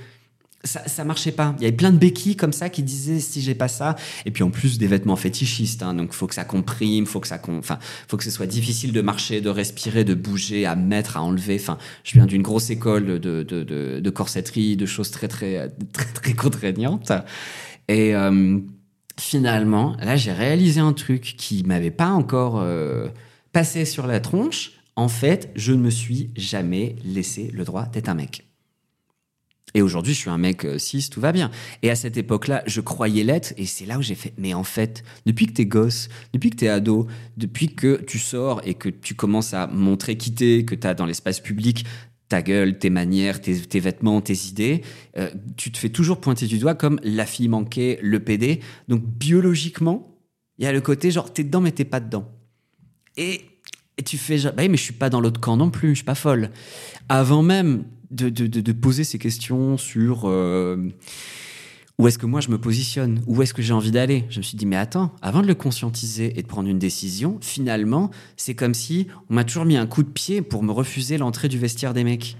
Ça, ça marchait pas. Il y avait plein de béquilles comme ça qui disaient si j'ai pas ça. Et puis en plus des vêtements fétichistes, hein, donc faut que ça comprime, faut que ça, enfin, faut que ce soit difficile de marcher, de respirer, de bouger, à mettre, à enlever. Enfin, je viens d'une grosse école de, de, de, de corsetterie, de choses très très très très contraignantes. Et euh, finalement, là, j'ai réalisé un truc qui m'avait pas encore euh, passé sur la tronche. En fait, je ne me suis jamais laissé le droit d'être un mec. Et aujourd'hui, je suis un mec euh, cis, tout va bien. Et à cette époque-là, je croyais l'être, et c'est là où j'ai fait. Mais en fait, depuis que t'es gosse, depuis que t'es ado, depuis que tu sors et que tu commences à montrer qui t'es, que t'as dans l'espace public ta gueule, tes manières, tes, tes vêtements, tes idées, euh, tu te fais toujours pointer du doigt comme la fille manquée, le PD. Donc biologiquement, il y a le côté genre t'es dedans mais t'es pas dedans. Et, et tu fais genre, bah oui, mais je suis pas dans l'autre camp non plus, je suis pas folle. Avant même de, de, de, poser ces questions sur euh, où est-ce que moi je me positionne, où est-ce que j'ai envie d'aller, je me suis dit, mais attends, avant de le conscientiser et de prendre une décision, finalement, c'est comme si on m'a toujours mis un coup de pied pour me refuser l'entrée du vestiaire des mecs.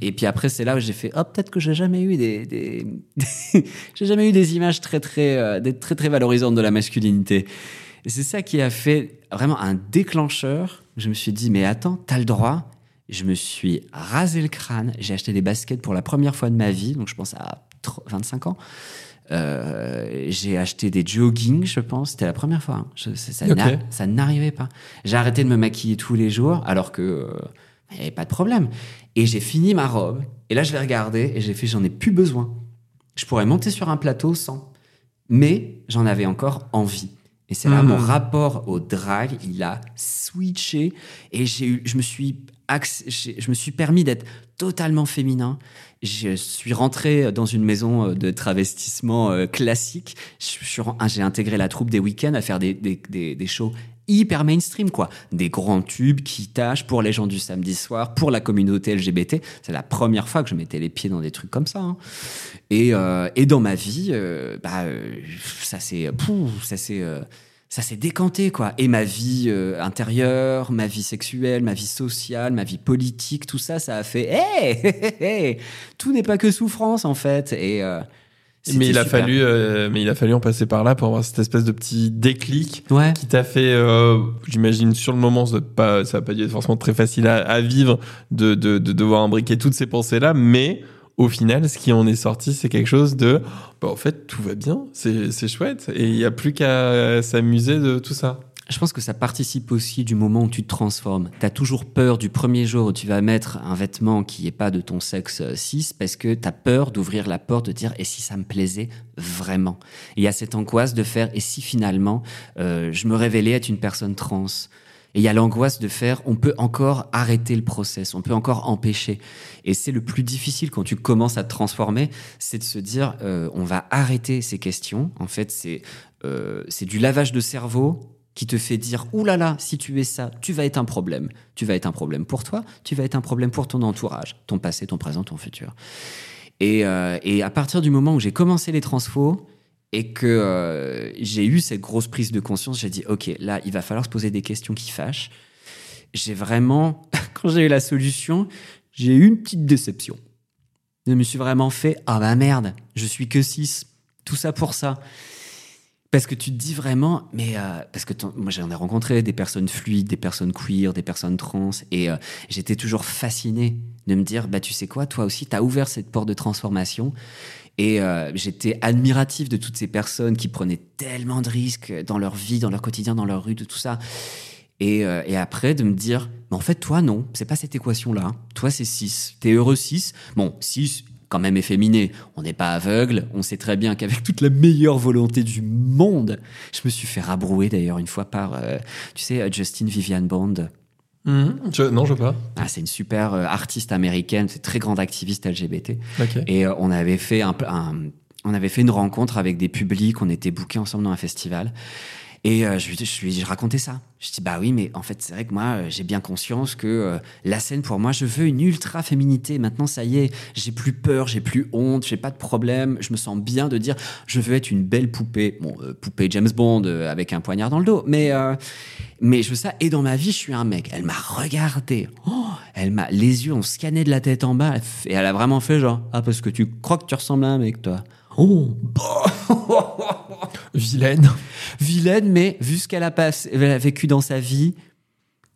Et puis après, c'est là où j'ai fait, oh, peut-être que j'ai jamais eu des, des- j'ai jamais eu des images très, très, euh, des- très, très valorisantes de la masculinité. Et c'est ça qui a fait vraiment un déclencheur. Je me suis dit, mais attends, t'as le droit. Je me suis rasé le crâne. J'ai acheté des baskets pour la première fois de ma vie, donc je pense à 25 ans. Euh, j'ai acheté des jogging, je pense. C'était la première fois. hein. Je- ça n'arrivait pas. J'ai arrêté de me maquiller tous les jours, alors que euh, il n'y avait pas de problème. Et j'ai fini ma robe. Et là, je l'ai regardée et j'ai fait, j'en ai plus besoin. Je pourrais monter sur un plateau sans. Mais j'en avais encore envie. Et c'est là Mhm. mon rapport au drag, il a switché et j'ai eu, je me suis, je me suis permis d'être totalement féminin. Je suis rentré dans une maison euh, de travestissement euh, classique. Ren- J'ai intégré la troupe des week-ends à faire des, des, des, des shows hyper mainstream, quoi. Des grands tubes qui tâchent pour les gens du samedi soir, pour la communauté LGBT. C'est la première fois que je mettais les pieds dans des trucs comme ça. hein. Et, euh, et dans ma vie, bah, ça s'est, ça s'est, euh, ça s'est décanté, quoi. Et ma vie euh, intérieure, ma vie sexuelle, ma vie sociale, ma vie politique, tout ça, ça a fait, hey, hey, hey, tout n'est pas que souffrance, en fait. Et euh, Mais il a super. fallu, euh, mais il a fallu en passer par là pour avoir cette espèce de petit déclic Ouais. qui t'a fait, j'imagine sur le moment, ça n'a pas, ça a pas dû être forcément très facile à, à vivre de, de, de devoir imbriquer toutes ces pensées-là, mais au final, ce qui en est sorti, c'est quelque chose de, bah, en fait, tout va bien, c'est chouette, et il n'y a plus qu'à s'amuser de tout ça. Je pense que ça participe aussi du moment où tu te transformes. T'as toujours peur du premier jour où tu vas mettre un vêtement qui est pas de ton sexe euh, cis parce que t'as peur d'ouvrir la porte, de dire et si ça me plaisait vraiment? Il y a cette angoisse de faire et si finalement euh, je me révélais être une personne trans? Et il y a l'angoisse de faire, on peut encore arrêter le process, on peut encore empêcher. Et c'est le plus difficile quand tu commences à te transformer, c'est de se dire, euh, on va arrêter ces questions. En fait, c'est euh, du lavage de cerveau qui te fait dire, là, si tu es ça, tu vas être un problème. Tu vas être un problème pour toi, tu vas être un problème pour ton entourage, ton passé, ton présent, ton futur. Et, euh, et à partir du moment où j'ai commencé les transfos, et que euh, j'ai eu cette grosse prise de conscience, j'ai dit, OK, là, il va falloir se poser des questions qui fâchent. J'ai vraiment, quand j'ai eu la solution, j'ai eu une petite déception. Je me suis vraiment fait, ah bah merde, je suis que 6. Tout ça pour ça. Parce que tu te dis vraiment, mais euh, parce que moi j'en ai rencontré des personnes fluides, des personnes queer, des personnes trans, et euh, j'étais toujours fasciné de me dire, bah tu sais quoi, toi aussi, tu as ouvert cette porte de transformation. Et euh, j'étais admiratif de toutes ces personnes qui prenaient tellement de risques dans leur vie, dans leur quotidien, dans leur rue, de tout ça. Et, euh, et après, de me dire, mais en fait, toi, non, c'est pas cette équation-là. Toi, c'est 6. T'es heureux 6. Bon, 6, quand même efféminé. On n'est pas aveugle. On sait très bien qu'avec toute la meilleure volonté du monde, je me suis fait rabrouer d'ailleurs une fois par, euh, tu sais, Justine Vivian Bond. Mhm. Je- non, je veux pas. Ah, c'est une super euh, artiste américaine, c'est très grande activiste LGBT. Ok. Et euh, on avait fait un, un- on avait fait une rencontre avec des publics, on était bookés ensemble dans un festival. Et euh, je lui je lui ai raconté ça. Je dis bah oui, mais en fait c'est vrai que moi euh, j'ai bien conscience que euh, la scène pour moi je veux une ultra féminité. Maintenant ça y est, j'ai plus peur, j'ai plus honte, j'ai pas de problème. Je me sens bien de dire je veux être une belle poupée, bon euh, poupée James Bond euh, avec un poignard dans le dos, mais euh, mais je veux ça. Et dans ma vie je suis un mec. Elle m'a regardé, oh, elle m'a les yeux ont scanné de la tête en bas et elle a vraiment fait genre ah parce que tu crois que tu ressembles à un mec toi. Oh, Vilaine. vilaine, mais vu ce qu'elle a, elle a vécu dans sa vie,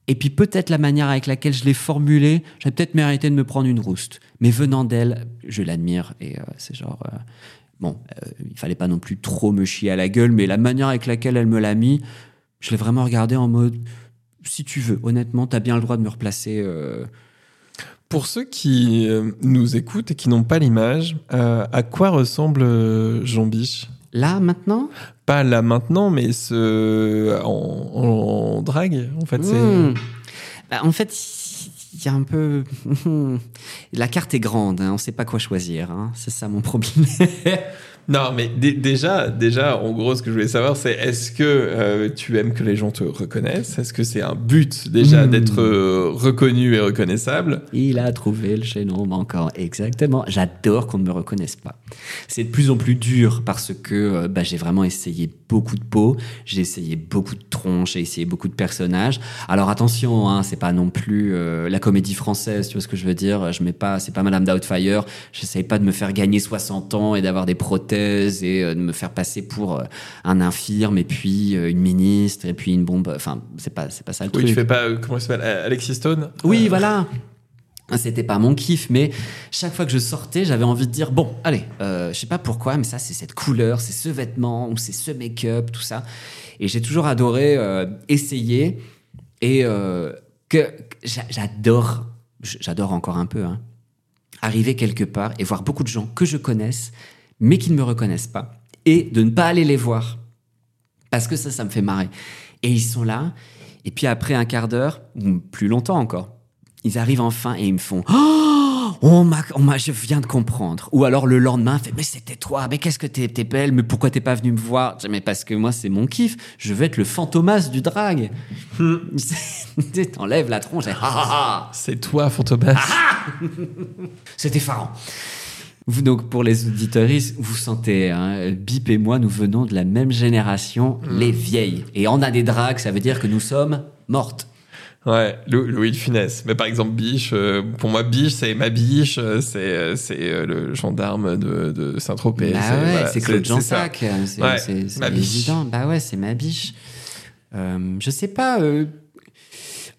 et puis peut-être la manière avec laquelle je l'ai formulé, j'aurais peut-être mérité de me prendre une rouste. Mais venant d'elle, je l'admire, et euh, c'est genre... euh, bon, euh, il fallait pas non plus trop me chier à la gueule, mais la manière avec laquelle elle me l'a mis, je l'ai vraiment regardé en mode... Si tu veux, honnêtement, t'as bien le droit de me replacer... euh, Pour ceux qui nous écoutent et qui n'ont pas l'image, à quoi ressemble Jean Biche? Là, maintenant? Pas là maintenant, mais ce en, en drague, en fait. Hmm. Bah, en fait, il y a un peu. La carte est grande, hein, on sait pas quoi choisir. hein. C'est ça mon problème. Non, mais dé- déjà, déjà, en gros, ce que je voulais savoir, c'est est-ce que euh, tu aimes que les gens te reconnaissent? Est-ce que c'est un but déjà Mm. d'être euh, reconnu et reconnaissable? Il a trouvé le chaînon manquant. Exactement. J'adore qu'on ne me reconnaisse pas. C'est de plus en plus dur parce que euh, bah, j'ai vraiment essayé beaucoup de peaux, j'ai essayé beaucoup de tronches, j'ai essayé beaucoup de personnages. Alors attention, hein, c'est pas non plus la comédie française, tu vois ce que je veux dire? Je mets pas, c'est pas Madame Doubtfire. J'essaye pas de me faire gagner 60 ans et d'avoir des prothèses et euh, de me faire passer pour euh, un infirme et puis euh, une ministre et puis une bombe. Enfin, c'est pas, c'est pas ça le Oui, truc. tu fais pas, comment s'appelle Alexis Stone? Oui, voilà. C'était pas mon kiff, mais chaque fois que je sortais, j'avais envie de dire bon, allez, euh, je sais pas pourquoi, mais ça, c'est cette couleur, c'est ce vêtement, ou c'est ce make-up, tout ça. Et j'ai toujours adoré euh, essayer et euh, que j'a- j'adore, j'adore encore un peu, hein, arriver quelque part et voir beaucoup de gens que je connaisse, mais qui ne me reconnaissent pas, et de ne pas aller les voir parce que ça, ça me fait marrer. Et ils sont là, et puis après un quart d'heure, ou plus longtemps encore, ils arrivent enfin et ils me font Oh, on m'a, on m'a, je viens de comprendre. Ou alors le lendemain, fait, mais c'était toi, mais qu'est-ce que t'es, t'es belle, mais pourquoi t'es pas venu me voir? Je dis, Mais parce que moi, c'est mon kiff. Je veux être le fantomas du drag. T'enlèves la tronche, et, ah, ah, ah. C'est toi, Fantomas. c'est effarant. Vous, donc, pour les auditoristes, vous sentez, hein, Bip et moi, nous venons de la même génération, les vieilles. Et on a des drags, ça veut dire que nous sommes mortes. Ouais, Lou- Louis de Funès. Mais par exemple, Biche, euh, pour moi, Biche, c'est ma biche, euh, c'est euh, c'est euh, le gendarme de, de Saint-Tropez. Bah ouais, voilà, c'est Claude. Jansac, c'est Ouais, évident. Bah ouais, c'est ma biche. Euh, je sais pas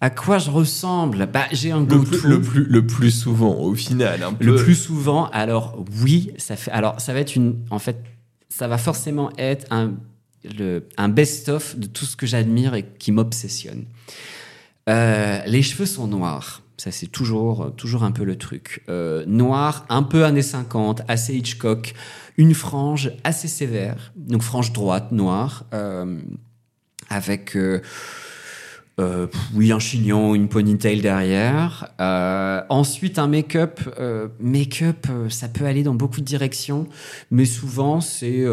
à quoi je ressemble? Bah j'ai un Le go plus, le, plus, le plus souvent, au final, un peu. Le plus souvent, alors oui, ça fait. Alors ça va être une. En fait, ça va forcément être un, le, un best-of de tout ce que j'admire et qui m'obsessionne. Euh, les cheveux sont noirs. Ça, c'est toujours, toujours un peu le truc. Euh, noir, un peu années 50, assez Hitchcock. Une frange assez sévère. Donc, frange droite, noire. euh, avec. Euh, oui, un chignon, une ponytail derrière. Euh, ensuite, un make-up. Euh, make-up, ça peut aller dans beaucoup de directions, mais souvent, c'est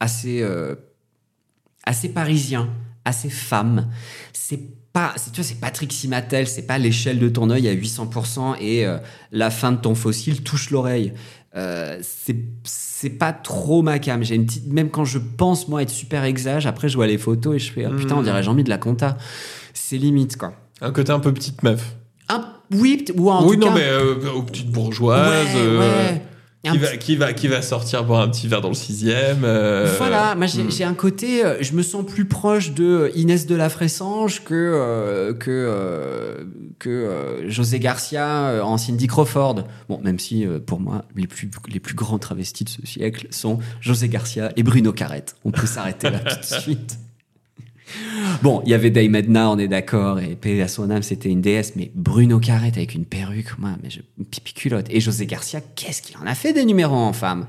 assez, assez parisien, assez femme. C'est pas, c'est, tu vois, c'est Patrick Simatel, c'est pas l'échelle de ton œil à 800% et la fin de ton fossile touche l'oreille. Euh, c'est, c'est pas trop ma cam. J'ai une petite, même quand je pense moi être super exage, après je vois les photos et je fais, ah, putain, on dirait Jean-Mi de la compta. C'est limite, quoi. Un côté un peu petite meuf. Un, oui, ou en oui, tout non, cas- mais euh, aux petites bourgeoises. Ouais, euh, ouais. Qui va, qui, va, qui va sortir boire un petit verre dans le sixième. euh, Voilà, moi j'ai hmm. un côté, euh, je me sens plus proche de Inès de la Fressange que que que José Garcia en Cindy Crawford. Bon, même si pour moi les plus les plus grands travestis de ce siècle sont José Garcia et Bruno Carrette. On peut s'arrêter là tout de suite. Bon, il y avait Dame Edna, on est d'accord, et paix à son âme, c'était une déesse, mais Bruno Carrette avec une perruque, moi, mais je, pipi culotte. Et José Garcia, qu'est-ce qu'il en a fait des numéros en femme?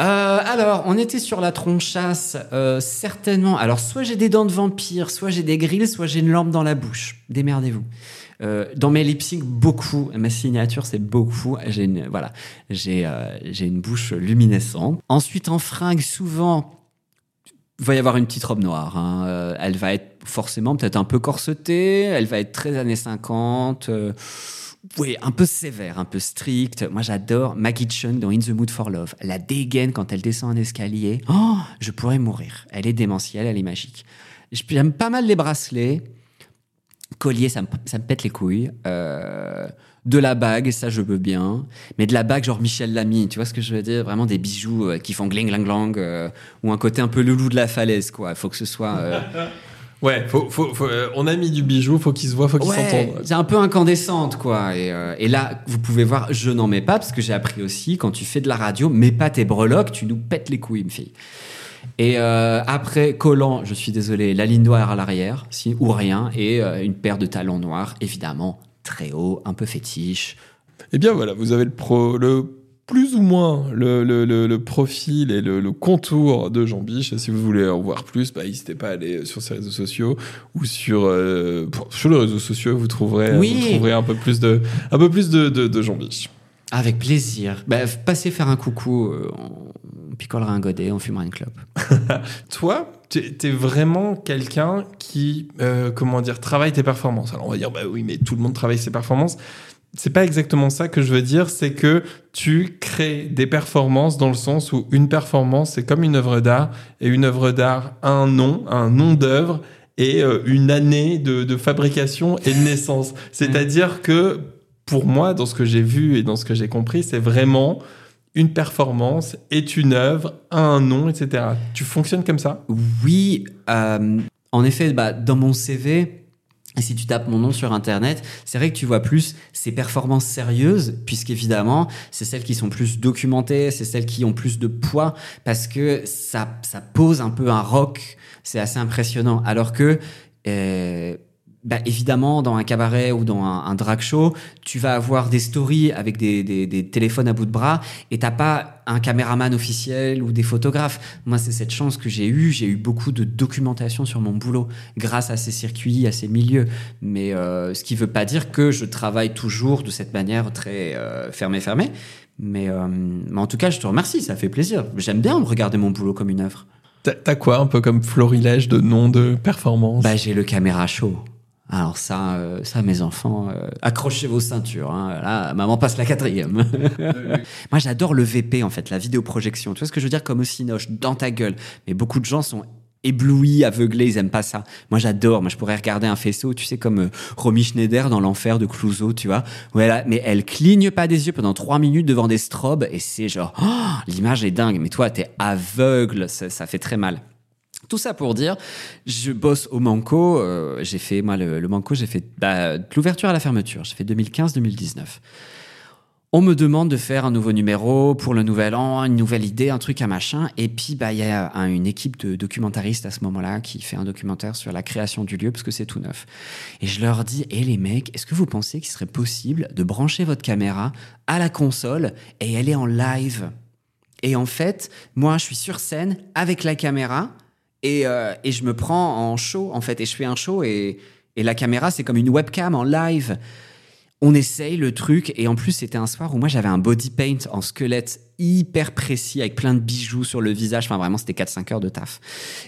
Euh, alors, on était sur la tronchasse, euh, certainement. Alors, soit j'ai des dents de vampire, soit j'ai des grilles, soit j'ai une lampe dans la bouche. Démerdez-vous. Euh, dans mes lip beaucoup. Ma signature, c'est beaucoup. J'ai une, voilà, j'ai j'ai une bouche luminescente. Ensuite, en fringue, souvent, il va y avoir une petite robe noire. hein. Euh, elle va être forcément peut-être un peu corsetée. Elle va être très années 50. euh, oui, un peu sévère, un peu stricte. Moi, j'adore Maggie dans In the Mood for Love. La dégaine quand elle descend un escalier. Oh, je pourrais mourir. Elle est démentielle, elle est magique. J'aime pas mal les bracelets. Collier, ça me, ça me pète les couilles. Euh, de la bague, ça je veux bien. Mais de la bague genre Michel Lamy, tu vois ce que je veux dire? Vraiment des bijoux euh, qui font gling gling glang euh, ou un côté un peu loulou de la falaise, quoi. Il faut que ce soit... euh, Ouais, faut, faut, faut, on a mis du bijou, faut qu'il se voit, faut qu'il Ouais, s'entende. c'est un peu incandescente, quoi. Et, et là, vous pouvez voir, je n'en mets pas, parce que j'ai appris aussi, quand tu fais de la radio, mets pas tes breloques, tu nous pètes les couilles, une fille. Et euh, après, collant, je suis désolé, la ligne noire à l'arrière, si, ou rien, et euh, une paire de talons noirs, évidemment, très haut, un peu fétiche. Eh bien voilà, vous avez le, pro, le plus ou moins le, le, le, le profil et le, contour de Jean Biche. Si vous voulez en voir plus, bah, n'hésitez pas à aller sur ses réseaux sociaux ou sur, euh, sur les réseaux sociaux, vous trouverez, Oui. vous trouverez un peu plus de, un peu plus de, de, de Jean Biche. Avec plaisir. Bah, passez faire un coucou, euh, on picolera un godet, on fumera une clope. Toi, t'es es vraiment quelqu'un qui, euh, comment dire, travaille tes performances. Alors on va dire, bah oui, mais tout le monde travaille ses performances. C'est pas exactement ça que je veux dire, c'est que tu crées des performances dans le sens où une performance, c'est comme une œuvre d'art, et une œuvre d'art a un nom, un nom d'œuvre, et euh, une année de, de fabrication et de naissance. C'est-à-dire que, pour moi, dans ce que j'ai vu et dans ce que j'ai compris, c'est vraiment une performance est une œuvre, un nom, etc. Tu fonctionnes comme ça? Oui, euh, en effet, bah, dans mon CV, si tu tapes mon nom sur Internet, c'est vrai que tu vois plus ces performances sérieuses, puisqu'évidemment, c'est celles qui sont plus documentées, c'est celles qui ont plus de poids, parce que ça, ça pose un peu un rock, c'est assez impressionnant. Alors que, euh, bah, évidemment, dans un cabaret ou dans un, un drag show, tu vas avoir des stories avec des, des, des téléphones à bout de bras et t'as pas un caméraman officiel ou des photographes. Moi, c'est cette chance que j'ai eue. J'ai eu beaucoup de documentation sur mon boulot grâce à ces circuits, à ces milieux. Mais euh, ce qui veut pas dire que je travaille toujours de cette manière très euh, fermée, fermée. Mais, euh, mais en tout cas, je te remercie, ça fait plaisir. J'aime bien regarder mon boulot comme une œuvre. T'as- T'as quoi un peu comme florilège de noms de performances? Bah, j'ai le caméra show. Alors ça, euh, ça, mes enfants, euh, accrochez vos ceintures. Hein. Là, maman passe la quatrième. Moi, j'adore le VP en fait, la vidéoprojection. Tu vois ce que je veux dire comme au cinoche, dans ta gueule. Mais beaucoup de gens sont éblouis, aveuglés, ils aiment pas ça. Moi, j'adore. Moi, je pourrais regarder un faisceau, tu sais, comme euh, Romy Schneider dans l'enfer de Clouseau, tu vois. Voilà, mais elle cligne pas des yeux pendant trois minutes devant des strobes et c'est genre, oh, l'image est dingue. Mais toi, t'es aveugle, ça, ça fait très mal. Tout ça pour dire, je bosse au Manco. euh, j'ai fait, moi, le, Manco, j'ai fait bah, de l'ouverture à la fermeture. J'ai fait 2015-2019. On me demande de faire un nouveau numéro pour le nouvel an, une nouvelle idée, un truc, un machin. Et puis, bah, il y a un- une équipe de documentaristes à ce moment-là qui fait un documentaire sur la création du lieu parce que c'est tout neuf. Et je leur dis, hé les mecs, est-ce que vous pensez qu'il serait possible de brancher votre caméra à la console et aller en live? Et en fait, moi, je suis sur scène avec la caméra et, euh, et je me prends en show, en fait, et je fais un show et, Et la caméra, c'est comme une webcam en live. On essaye le truc. Et en plus, c'était un soir où moi, j'avais un body paint en squelette hyper précis avec plein de bijoux sur le visage. Enfin, vraiment, c'était 4-5 heures de taf.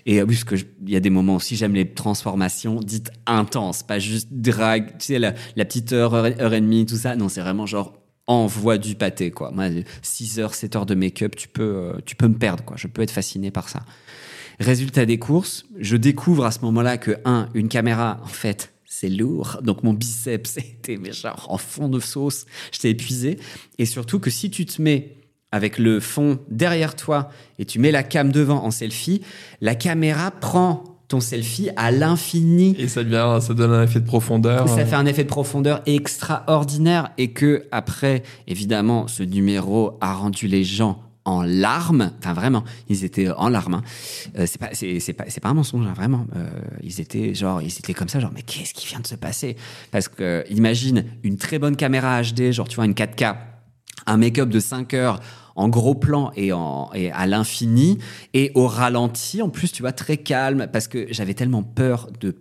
Et euh, oui, parce que il y a des moments aussi, j'aime les transformations dites intenses, pas juste drag, tu sais, la, la petite heure, heure, heure et demie, tout ça. Non, c'est vraiment genre envoie du pâté, quoi. Moi, 6 heures, 7 heures de make-up, tu peux, euh, tu peux me perdre, quoi. Je peux être fasciné par ça. Résultat des courses, je découvre à ce moment-là que, un, une caméra, en fait, c'est lourd. Donc mon biceps était mais genre en fond de sauce. J'étais épuisé. Et surtout que si tu te mets avec le fond derrière toi et tu mets la cam devant en selfie, la caméra prend ton selfie à l'infini. Et ça devient, ça donne un effet de profondeur. Ça fait un effet de profondeur extraordinaire et que après, évidemment, ce numéro a rendu les gens en larmes. Enfin, vraiment, ils étaient en larmes. hein. Euh, c'est pas, c'est, pas, pas un mensonge, hein, vraiment. Euh, ils étaient genre, ils étaient comme ça, genre, mais qu'est-ce qui vient de se passer? Parce que euh, imagine une très bonne caméra HD, genre, tu vois, une 4K, un make-up de 5 heures en gros plan et, en, et à l'infini et au ralenti en plus tu vois très calme parce que j'avais tellement peur de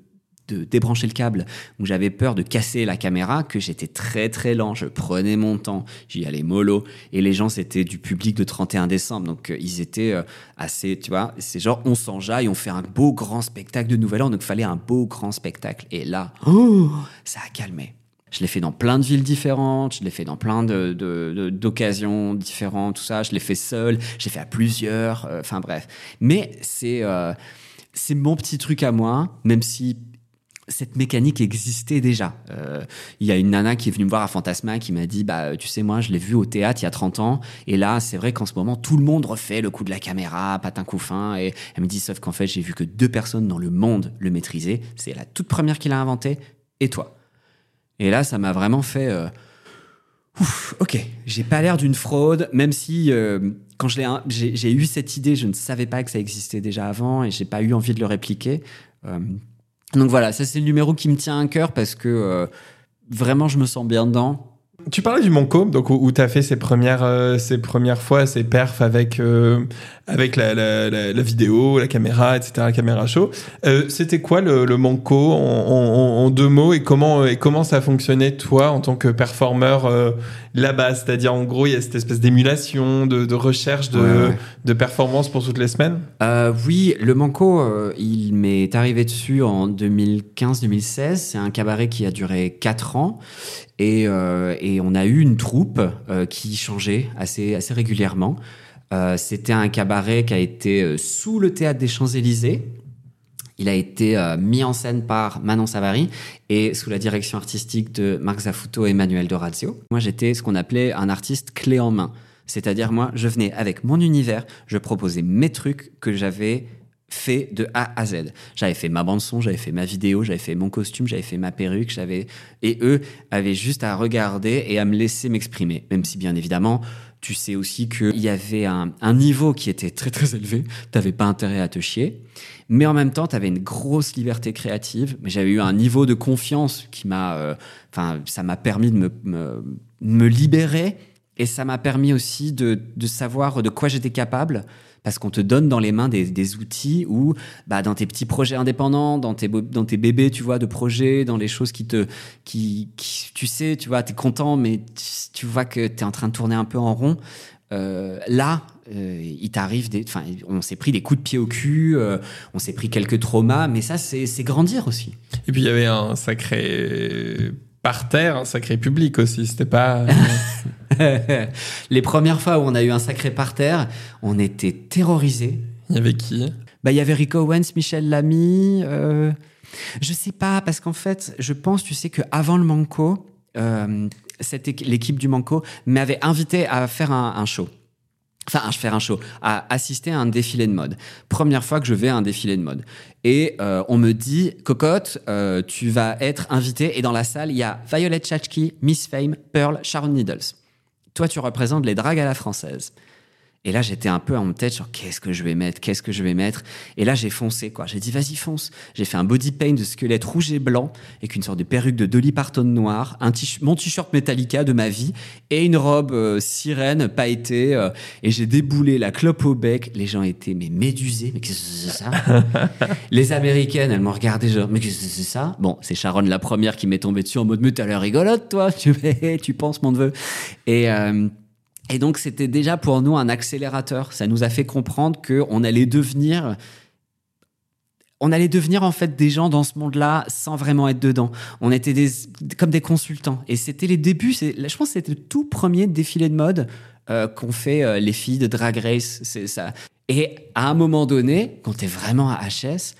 de débrancher le câble, où j'avais peur de casser la caméra, que j'étais très très lent, je prenais mon temps, j'y allais mollo, et les gens c'était du public de 31 décembre, donc euh, ils étaient euh, assez, tu vois, c'est genre on s'enjaille, on fait un beau grand spectacle de Nouvel An, donc fallait un beau grand spectacle, et là, oh, ça a calmé. Je l'ai fait dans plein de villes différentes, je l'ai fait dans plein de, de- de- d'occasions différentes, tout ça. Je l'ai fait seul, j'ai fait à plusieurs, euh, enfin bref. Mais c'est c'est mon petit truc à moi, même si cette mécanique existait déjà. Euh, Il y a une nana qui est venue me voir à Fantasma qui m'a dit bah tu sais moi je l'ai vu au théâtre il y a 30 ans et là c'est vrai qu'en ce moment tout le monde refait le coup de la caméra, patin coup fin et elle me dit sauf qu'en fait j'ai vu que deux personnes dans le monde le maîtrisaient, c'est la toute première qui l'a inventé et toi? Et là ça m'a vraiment fait euh, Ouf, ok, j'ai pas l'air d'une fraude, même si euh, quand j'ai eu cette idée, je ne savais pas que ça existait déjà avant et j'ai pas eu envie de le répliquer. Euh, donc voilà, ça c'est le numéro qui me tient à cœur parce que euh, vraiment je me sens bien dedans. Tu parlais du Monco, donc où, tu as fait ses premières, euh, premières fois, ses perfs avec, euh, avec la, vidéo, la caméra, etc., la caméra show. C'était quoi le, le Monco en, deux mots et comment, et comment ça fonctionnait toi en tant que performeur là-bas C'est-à-dire en gros, il y a cette espèce d'émulation, de, de recherche de, Ouais, ouais. de performance pour toutes les semaines? Euh, oui, le Manco, euh, il m'est arrivé dessus en 2015-2016. C'est un cabaret qui a duré 4 ans. Et, euh, et on a eu une troupe qui changeait assez, assez régulièrement. C'était un cabaret qui a été sous le théâtre des Champs-Élysées. Il a été euh, mis en scène par Manon Savary et sous la direction artistique de Marc Zafuto et Manuel Dorazio. Moi, j'étais ce qu'on appelait un artiste clé en main. C'est-à-dire, moi, je venais avec mon univers, je proposais mes trucs que j'avais fait de A à Z. J'avais fait ma bande son, j'avais fait ma vidéo, j'avais fait mon costume, j'avais fait ma perruque, j'avais et eux avaient juste à regarder et à me laisser m'exprimer. Même si bien évidemment, tu sais aussi qu'il y avait un, un niveau qui était très très élevé. T'avais pas intérêt à te chier, mais en même temps, t'avais une grosse liberté créative. Mais j'avais eu un niveau de confiance qui m'a, euh, enfin, ça m'a permis de me, me, libérer et ça m'a permis aussi de, de savoir de quoi j'étais capable parce qu'on te donne dans les mains des, des outils où, bah, dans tes petits projets indépendants, dans tes, dans tes bébés, tu vois, de projets, dans les choses qui te, qui, tu sais, tu vois, t'es content, mais tu, tu vois que t'es en train de tourner un peu en rond. Euh, là, euh, il t'arrive des, enfin, on s'est pris des coups de pied au cul, euh, on s'est pris quelques traumas, mais ça, c'est, grandir aussi. Et puis il y avait un sacré parterre, un sacré public aussi. C'était pas. les premières fois où on a eu un sacré parterre, on était terrorisés. Il y avait qui? Bah, il y avait Rico Owens, Michel Lamy. Euh, je sais pas, parce qu'en fait, je pense, tu sais, qu'avant le Manco, euh, l'équipe du Manco m'avait invité à faire un, un show. Enfin, faire un show, à assister à un défilé de mode. Première fois que je vais à un défilé de mode. Et euh, on me dit, Cocotte, euh, tu vas être invité. Et dans la salle, il y a Violet Chachki, Miss Fame, Pearl, Sharon Needles. Toi, tu représentes les dragues à la française. Et là, j'étais un peu en tête, genre, qu'est-ce que je vais mettre Qu'est-ce que je vais mettre? Et là, j'ai foncé, quoi. J'ai dit, vas-y, fonce. J'ai fait un body paint de squelette rouge et blanc, avec une sorte de perruque de Dolly Parton noire, un mon t-shirt Metallica de ma vie, et une robe euh, sirène pailletée. euh, et j'ai déboulé la clope au bec. Les gens étaient, mais médusés. Mais qu'est-ce que c'est ça? Les Américaines, elles m'ont regardé, genre, mais qu'est-ce que c'est ça? Bon, c'est Sharon la première qui m'est tombée dessus en mode, mais t'as l'air rigolote, toi. Tu, tu penses, mon neveu. Et... euh, et donc, c'était déjà pour nous un accélérateur. Ça nous a fait comprendre qu'on allait devenir. On allait devenir en fait des gens dans ce monde-là sans vraiment être dedans. On était comme des consultants. Et c'était les débuts. Je pense que c'était le tout premier défilé de mode euh, qu'ont fait euh, les filles de Drag Race. Et à un moment donné, quand t'es vraiment à HS,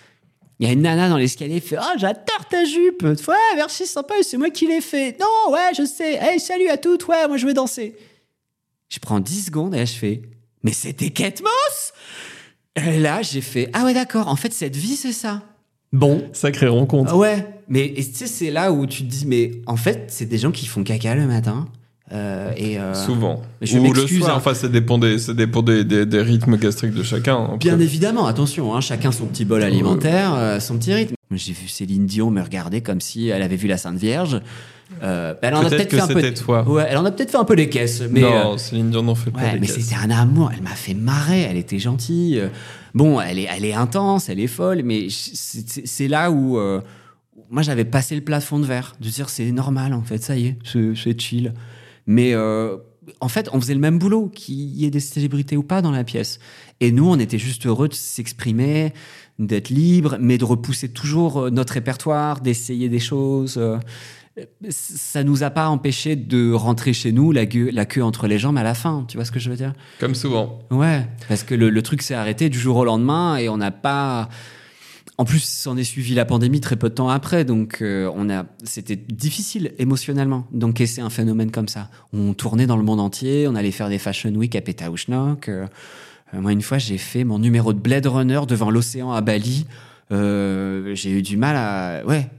il y a une nana dans l'escalier qui fait Oh, j'adore ta jupe Ouais, merci, sympa, c'est moi qui l'ai fait. Non, ouais, je sais. Hey, salut à toutes, ouais, moi je vais danser. Je prends 10 secondes et là, je fais Mais c'était Kate Moss Et là, j'ai fait Ah ouais, d'accord, en fait, cette vie, c'est ça. Bon. Sacrée rencontre. Ah ouais, mais tu sais, c'est là où tu te dis Mais en fait, c'est des gens qui font caca le matin. euh, et euh, Souvent. mais je Ou le soir, hein. enfin, ça dépend des, ça dépend des, des, des rythmes gastriques de chacun. Après. Bien évidemment, attention, hein, chacun son petit bol alimentaire, euh, son petit rythme. J'ai vu Céline Dion me regarder comme si elle avait vu la Sainte Vierge. Euh, bah, elle en a Peut-être fait un peu. toi. Ouais, elle en a peut-être fait un peu les caisses, mais. euh, non, Céline Dion n'en fait pas Ouais, mais c'était un amour. Elle m'a fait marrer. Elle était gentille. Euh, Bon, elle est, elle est intense, elle est folle, mais c'est là où euh, moi j'avais passé le plafond de verre, de dire c'est normal en fait, ça y est, c'est chill. Mais euh, en fait, on faisait le même boulot, qu'il y ait des célébrités ou pas dans la pièce. Et nous, on était juste heureux de s'exprimer, d'être libre, mais de repousser toujours euh, notre répertoire, d'essayer des choses. Ça nous a pas empêché de rentrer chez nous la queue, la queue entre les jambes à la fin. Tu vois ce que je veux dire? Comme souvent. Ouais, parce que le, le truc s'est arrêté du jour au lendemain et on n'a pas. En plus, s'en est suivi la pandémie très peu de temps après, donc euh, on a, c'était difficile émotionnellement d'encaisser un phénomène comme ça. On tournait dans le monde entier, on allait faire des fashion week à Pétaouchnok. Euh, euh, moi, une fois, j'ai fait mon numéro de Blade Runner devant l'océan à Bali. Euh, j'ai eu du mal à, ouais,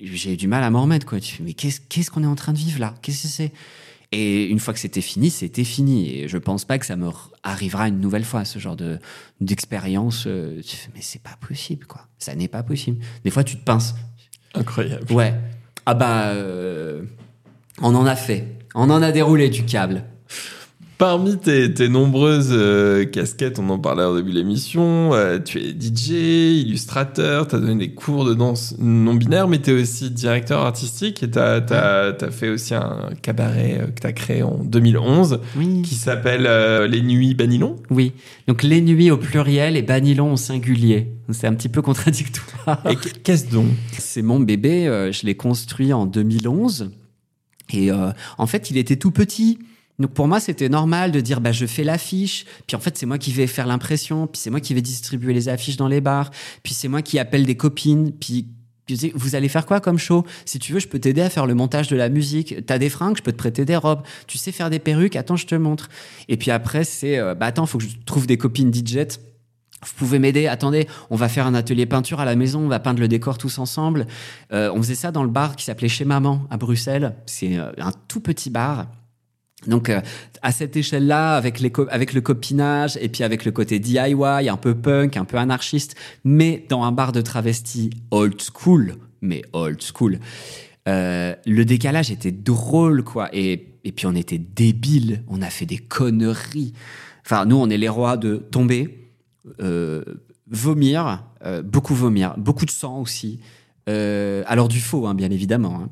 j'ai eu du mal à m'en remettre quoi. Tu fais, mais qu'est-ce qu'est-ce qu'on est en train de vivre là? Qu'est-ce que c'est? Et une fois que c'était fini, c'était fini. Et je pense pas que ça me arrivera une nouvelle fois ce genre de d'expérience. euh, tu fais, mais c'est pas possible quoi. Ça n'est pas possible. Des fois, tu te pinces. Incroyable. Ouais. Ah bah, euh, on en a fait. On en a déroulé du câble. Parmi tes, tes nombreuses euh, casquettes, on en parlait au début de l'émission, euh, tu es DJ, illustrateur, tu as donné des cours de danse non binaire, mais tu es aussi directeur artistique et tu as, fait aussi un cabaret euh, que tu as créé en 2011 Oui. qui s'appelle euh, Les Nuits Banilon. Oui. Donc les nuits au pluriel et Banilon au singulier. C'est un petit peu contradictoire. Et qu- qu'est-ce donc? C'est mon bébé, je l'ai construit en 2011. Et en fait, il était tout petit. Donc pour moi, c'était normal de dire bah je fais l'affiche, puis en fait c'est moi qui vais faire l'impression, puis c'est moi qui vais distribuer les affiches dans les bars, puis c'est moi qui appelle des copines, puis vous allez faire quoi comme show? Si tu veux, je peux t'aider à faire le montage de la musique. T'as des fringues, je peux te prêter des robes. Tu sais faire des perruques, attends, je te montre. Et puis après, c'est, euh, bah attends, faut que je trouve des copines DJ. Vous pouvez m'aider. Attendez, on va faire un atelier peinture à la maison. On va peindre le décor tous ensemble. Euh, on faisait ça dans le bar qui s'appelait Chez Maman à Bruxelles. C'est euh, un tout petit bar. Donc euh, à cette échelle-là, avec, le copinage et puis avec le côté DIY, un peu punk, un peu anarchiste, mais dans un bar de travesti old school, mais old school. Euh, le décalage était drôle, quoi. Et, puis on était débiles, on a fait des conneries. Enfin, nous, on est les rois de tomber, euh, vomir, beaucoup vomir, beaucoup de sang aussi. Alors du faux, hein, bien évidemment.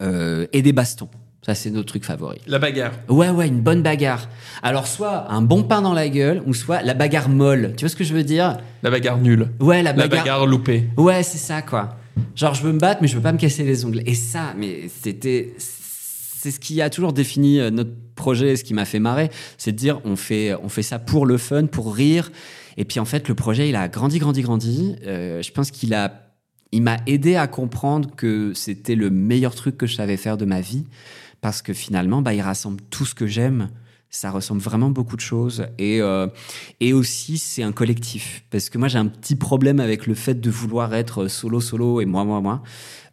hein. Et des bastons. Ça, c'est notre truc favori. La bagarre. Ouais, ouais, une bonne bagarre. Alors, soit un bon pain dans la gueule, ou soit la bagarre molle. Tu vois ce que je veux dire? La bagarre nulle. Ouais, la La bagarre. bagarre loupée. Ouais, c'est ça, quoi. Genre, je veux me battre, mais je veux pas me casser les ongles. Et ça, mais c'était. C'est ce qui a toujours défini euh, notre projet, ce qui m'a fait marrer. C'est de dire, on fait, on fait ça pour le fun, pour rire. Et puis, en fait, le projet, il a grandi, grandi, grandi. Euh, je pense qu'il a. Il m'a aidé à comprendre que c'était le meilleur truc que je savais faire de ma vie. Parce que finalement, bah, il rassemble tout ce que j'aime. Ça ressemble vraiment beaucoup de choses. Et, euh, et aussi, c'est un collectif. Parce que moi, j'ai un petit problème avec le fait de vouloir être solo, solo et moi, moi, moi.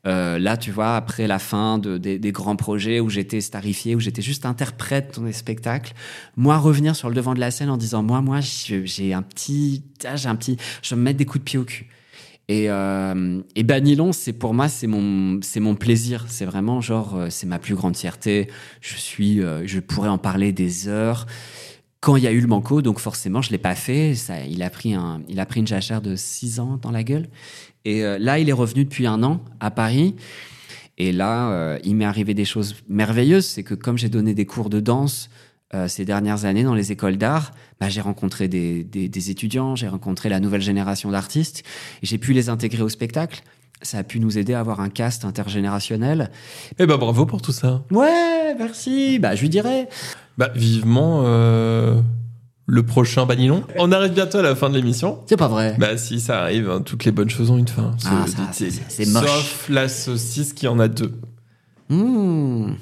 Euh, là, tu vois, après la fin de, des, grands projets où j'étais starifié, où j'étais juste interprète dans des spectacles, moi, revenir sur le devant de la scène en disant, moi, moi, j'ai un petit, ah, j'ai un petit, je vais me mettre des coups de pied au cul. Et, euh, et Banilon, c'est pour moi, c'est mon, c'est mon plaisir. C'est vraiment genre, euh, c'est ma plus grande fierté. Je suis, euh, je pourrais en parler des heures. Quand il y a eu le manco, donc forcément, je l'ai pas fait. Il a pris un, il a pris une jachère de 6 ans dans la gueule. Et euh, là, il est revenu depuis un an à Paris. Et là, il m'est arrivé des choses merveilleuses. C'est que comme j'ai donné des cours de danse euh, ces dernières années dans les écoles d'art, bah, j'ai rencontré des, des, des étudiants, j'ai rencontré la nouvelle génération d'artistes, et j'ai pu les intégrer au spectacle. Ça a pu nous aider à avoir un cast intergénérationnel. Eh ben bravo pour tout ça. Ouais, merci. Bah, je lui dirais. Bah vivement euh, le prochain Banilon. On arrive bientôt à la fin de l'émission. C'est pas vrai. Bah si ça arrive, hein, toutes les bonnes choses ont une fin. Ah, c'est moche. Sauf la saucisse qui en a deux. Mmh.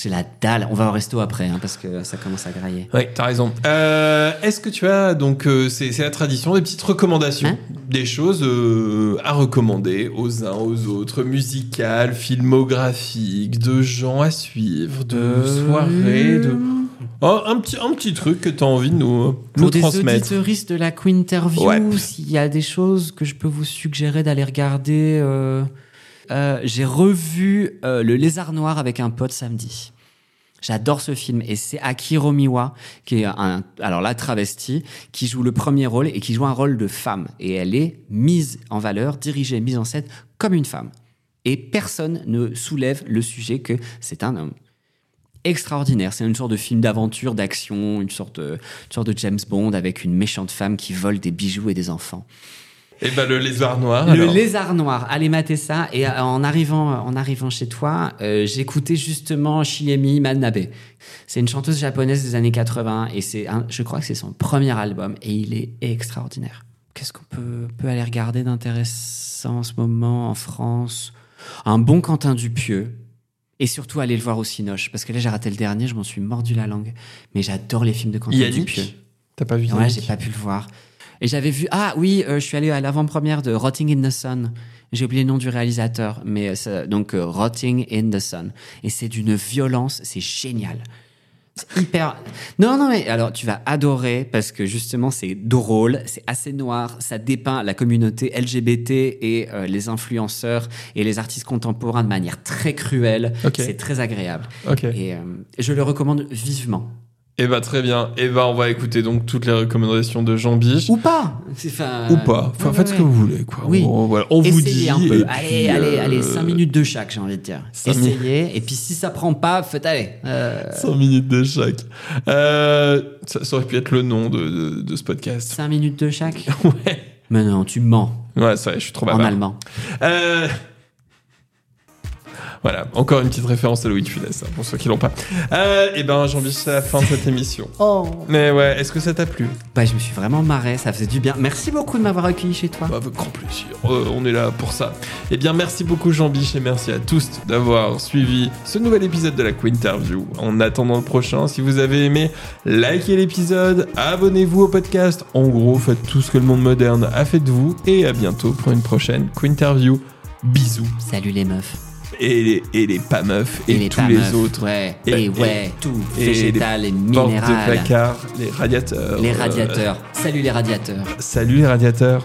C'est la dalle. On va au resto après, hein, parce que ça commence à grailler. Oui, t'as raison. Euh, Est-ce que tu as donc euh, c'est la tradition des petites recommandations, Hein des choses euh, à recommander aux uns aux autres, musicales, filmographiques, de gens à suivre, de soirées, de Oh, un petit un petit truc que t'as envie de nous nous Pour des transmettre. auditeuristes de la Quinterview, Ouais. s'il y a des choses que je peux vous suggérer d'aller regarder, euh, euh, j'ai revu euh, Le Lézard Noir avec un pote samedi. J'adore ce film et c'est Akiro Miwa qui est alors là travesti qui joue le premier rôle et qui joue un rôle de femme et elle est mise en valeur, dirigée, mise en scène comme une femme. Et personne ne soulève le sujet que c'est un homme extraordinaire. C'est une sorte de film d'aventure, d'action, une sorte sorte de James Bond avec une méchante femme qui vole des bijoux et des enfants. Et ben le lézard noir. Le alors. lézard noir, allez mater ça. Et euh, en arrivant, en arrivant chez toi, euh, j'écoutais justement Shiemi Manabe. C'est une chanteuse japonaise des années 80 et c'est, un- je crois que c'est son premier album et il est extraordinaire. Qu'est-ce qu'on peut, peut aller regarder d'intéressant en ce moment en France? Un bon Quentin Dupieux. Et surtout aller le voir au Cinoche parce que là j'ai raté le dernier, je m'en suis mordu la langue. Mais j'adore les films de Quentin Dupieux. Yannick. T'as pas vu Ouais, j'ai pas pu le voir. Et j'avais vu. Ah oui, euh, je suis allé à l'avant-première de Rotting in the Sun. J'ai oublié le nom du réalisateur, mais euh, ça- donc euh, Rotting in the Sun. Et c'est d'une violence, c'est génial. C'est hyper. Non, non, mais alors tu vas adorer parce que justement c'est drôle, c'est assez noir, ça dépeint la communauté LGBT et euh, les influenceurs et les artistes contemporains de manière très cruelle. C'est très agréable. Et je le recommande vivement. Et bah très bien. Et bah on va écouter donc toutes les recommandations de Jean Biche. Ou pas. Ou pas. Enfin, ouais, faites ce que vous voulez, quoi. Oui. On, voilà. on vous dit. Essayez un peu. et allez, puis, allez, euh, allez, 5 minutes de chaque, j'ai envie de dire. cinq mi- Essayez. Et puis si ça prend pas, faites aller. Euh, 5 minutes de chaque. Euh, ça, ça aurait pu être le nom de, de, de ce podcast. 5 minutes de chaque. Ouais. Mais non, tu mens. Ouais, c'est vrai, je suis trop En bavard. allemand. Euh, Voilà, encore une petite référence à Louis de Funès, hein, pour ceux qui l'ont pas. Euh, et ben, Jean Biche, c'est la fin de cette émission. Oh. Mais ouais, est-ce que ça t'a plu? Bah, je me suis vraiment marré. Ça faisait du bien. Merci beaucoup de m'avoir accueilli chez toi. Bah, Avec grand plaisir, Euh, on est là pour ça. Eh bien, merci beaucoup Jean Biche et merci à tous d'avoir suivi ce nouvel épisode de la Quinterview. En attendant le prochain, si vous avez aimé, likez l'épisode, abonnez-vous au podcast. En gros, faites tout ce que le monde moderne a fait de vous et à bientôt pour une prochaine Quinterview. Bisous. Salut les meufs. Et les, et les pas meufs et, les tous les meufs. autres. Ouais. Et- ouais, tout. et Végétal et, Portes de minéral. placard, les radiateurs. Les euh, radiateurs. Salut les radiateurs. salut les radiateurs.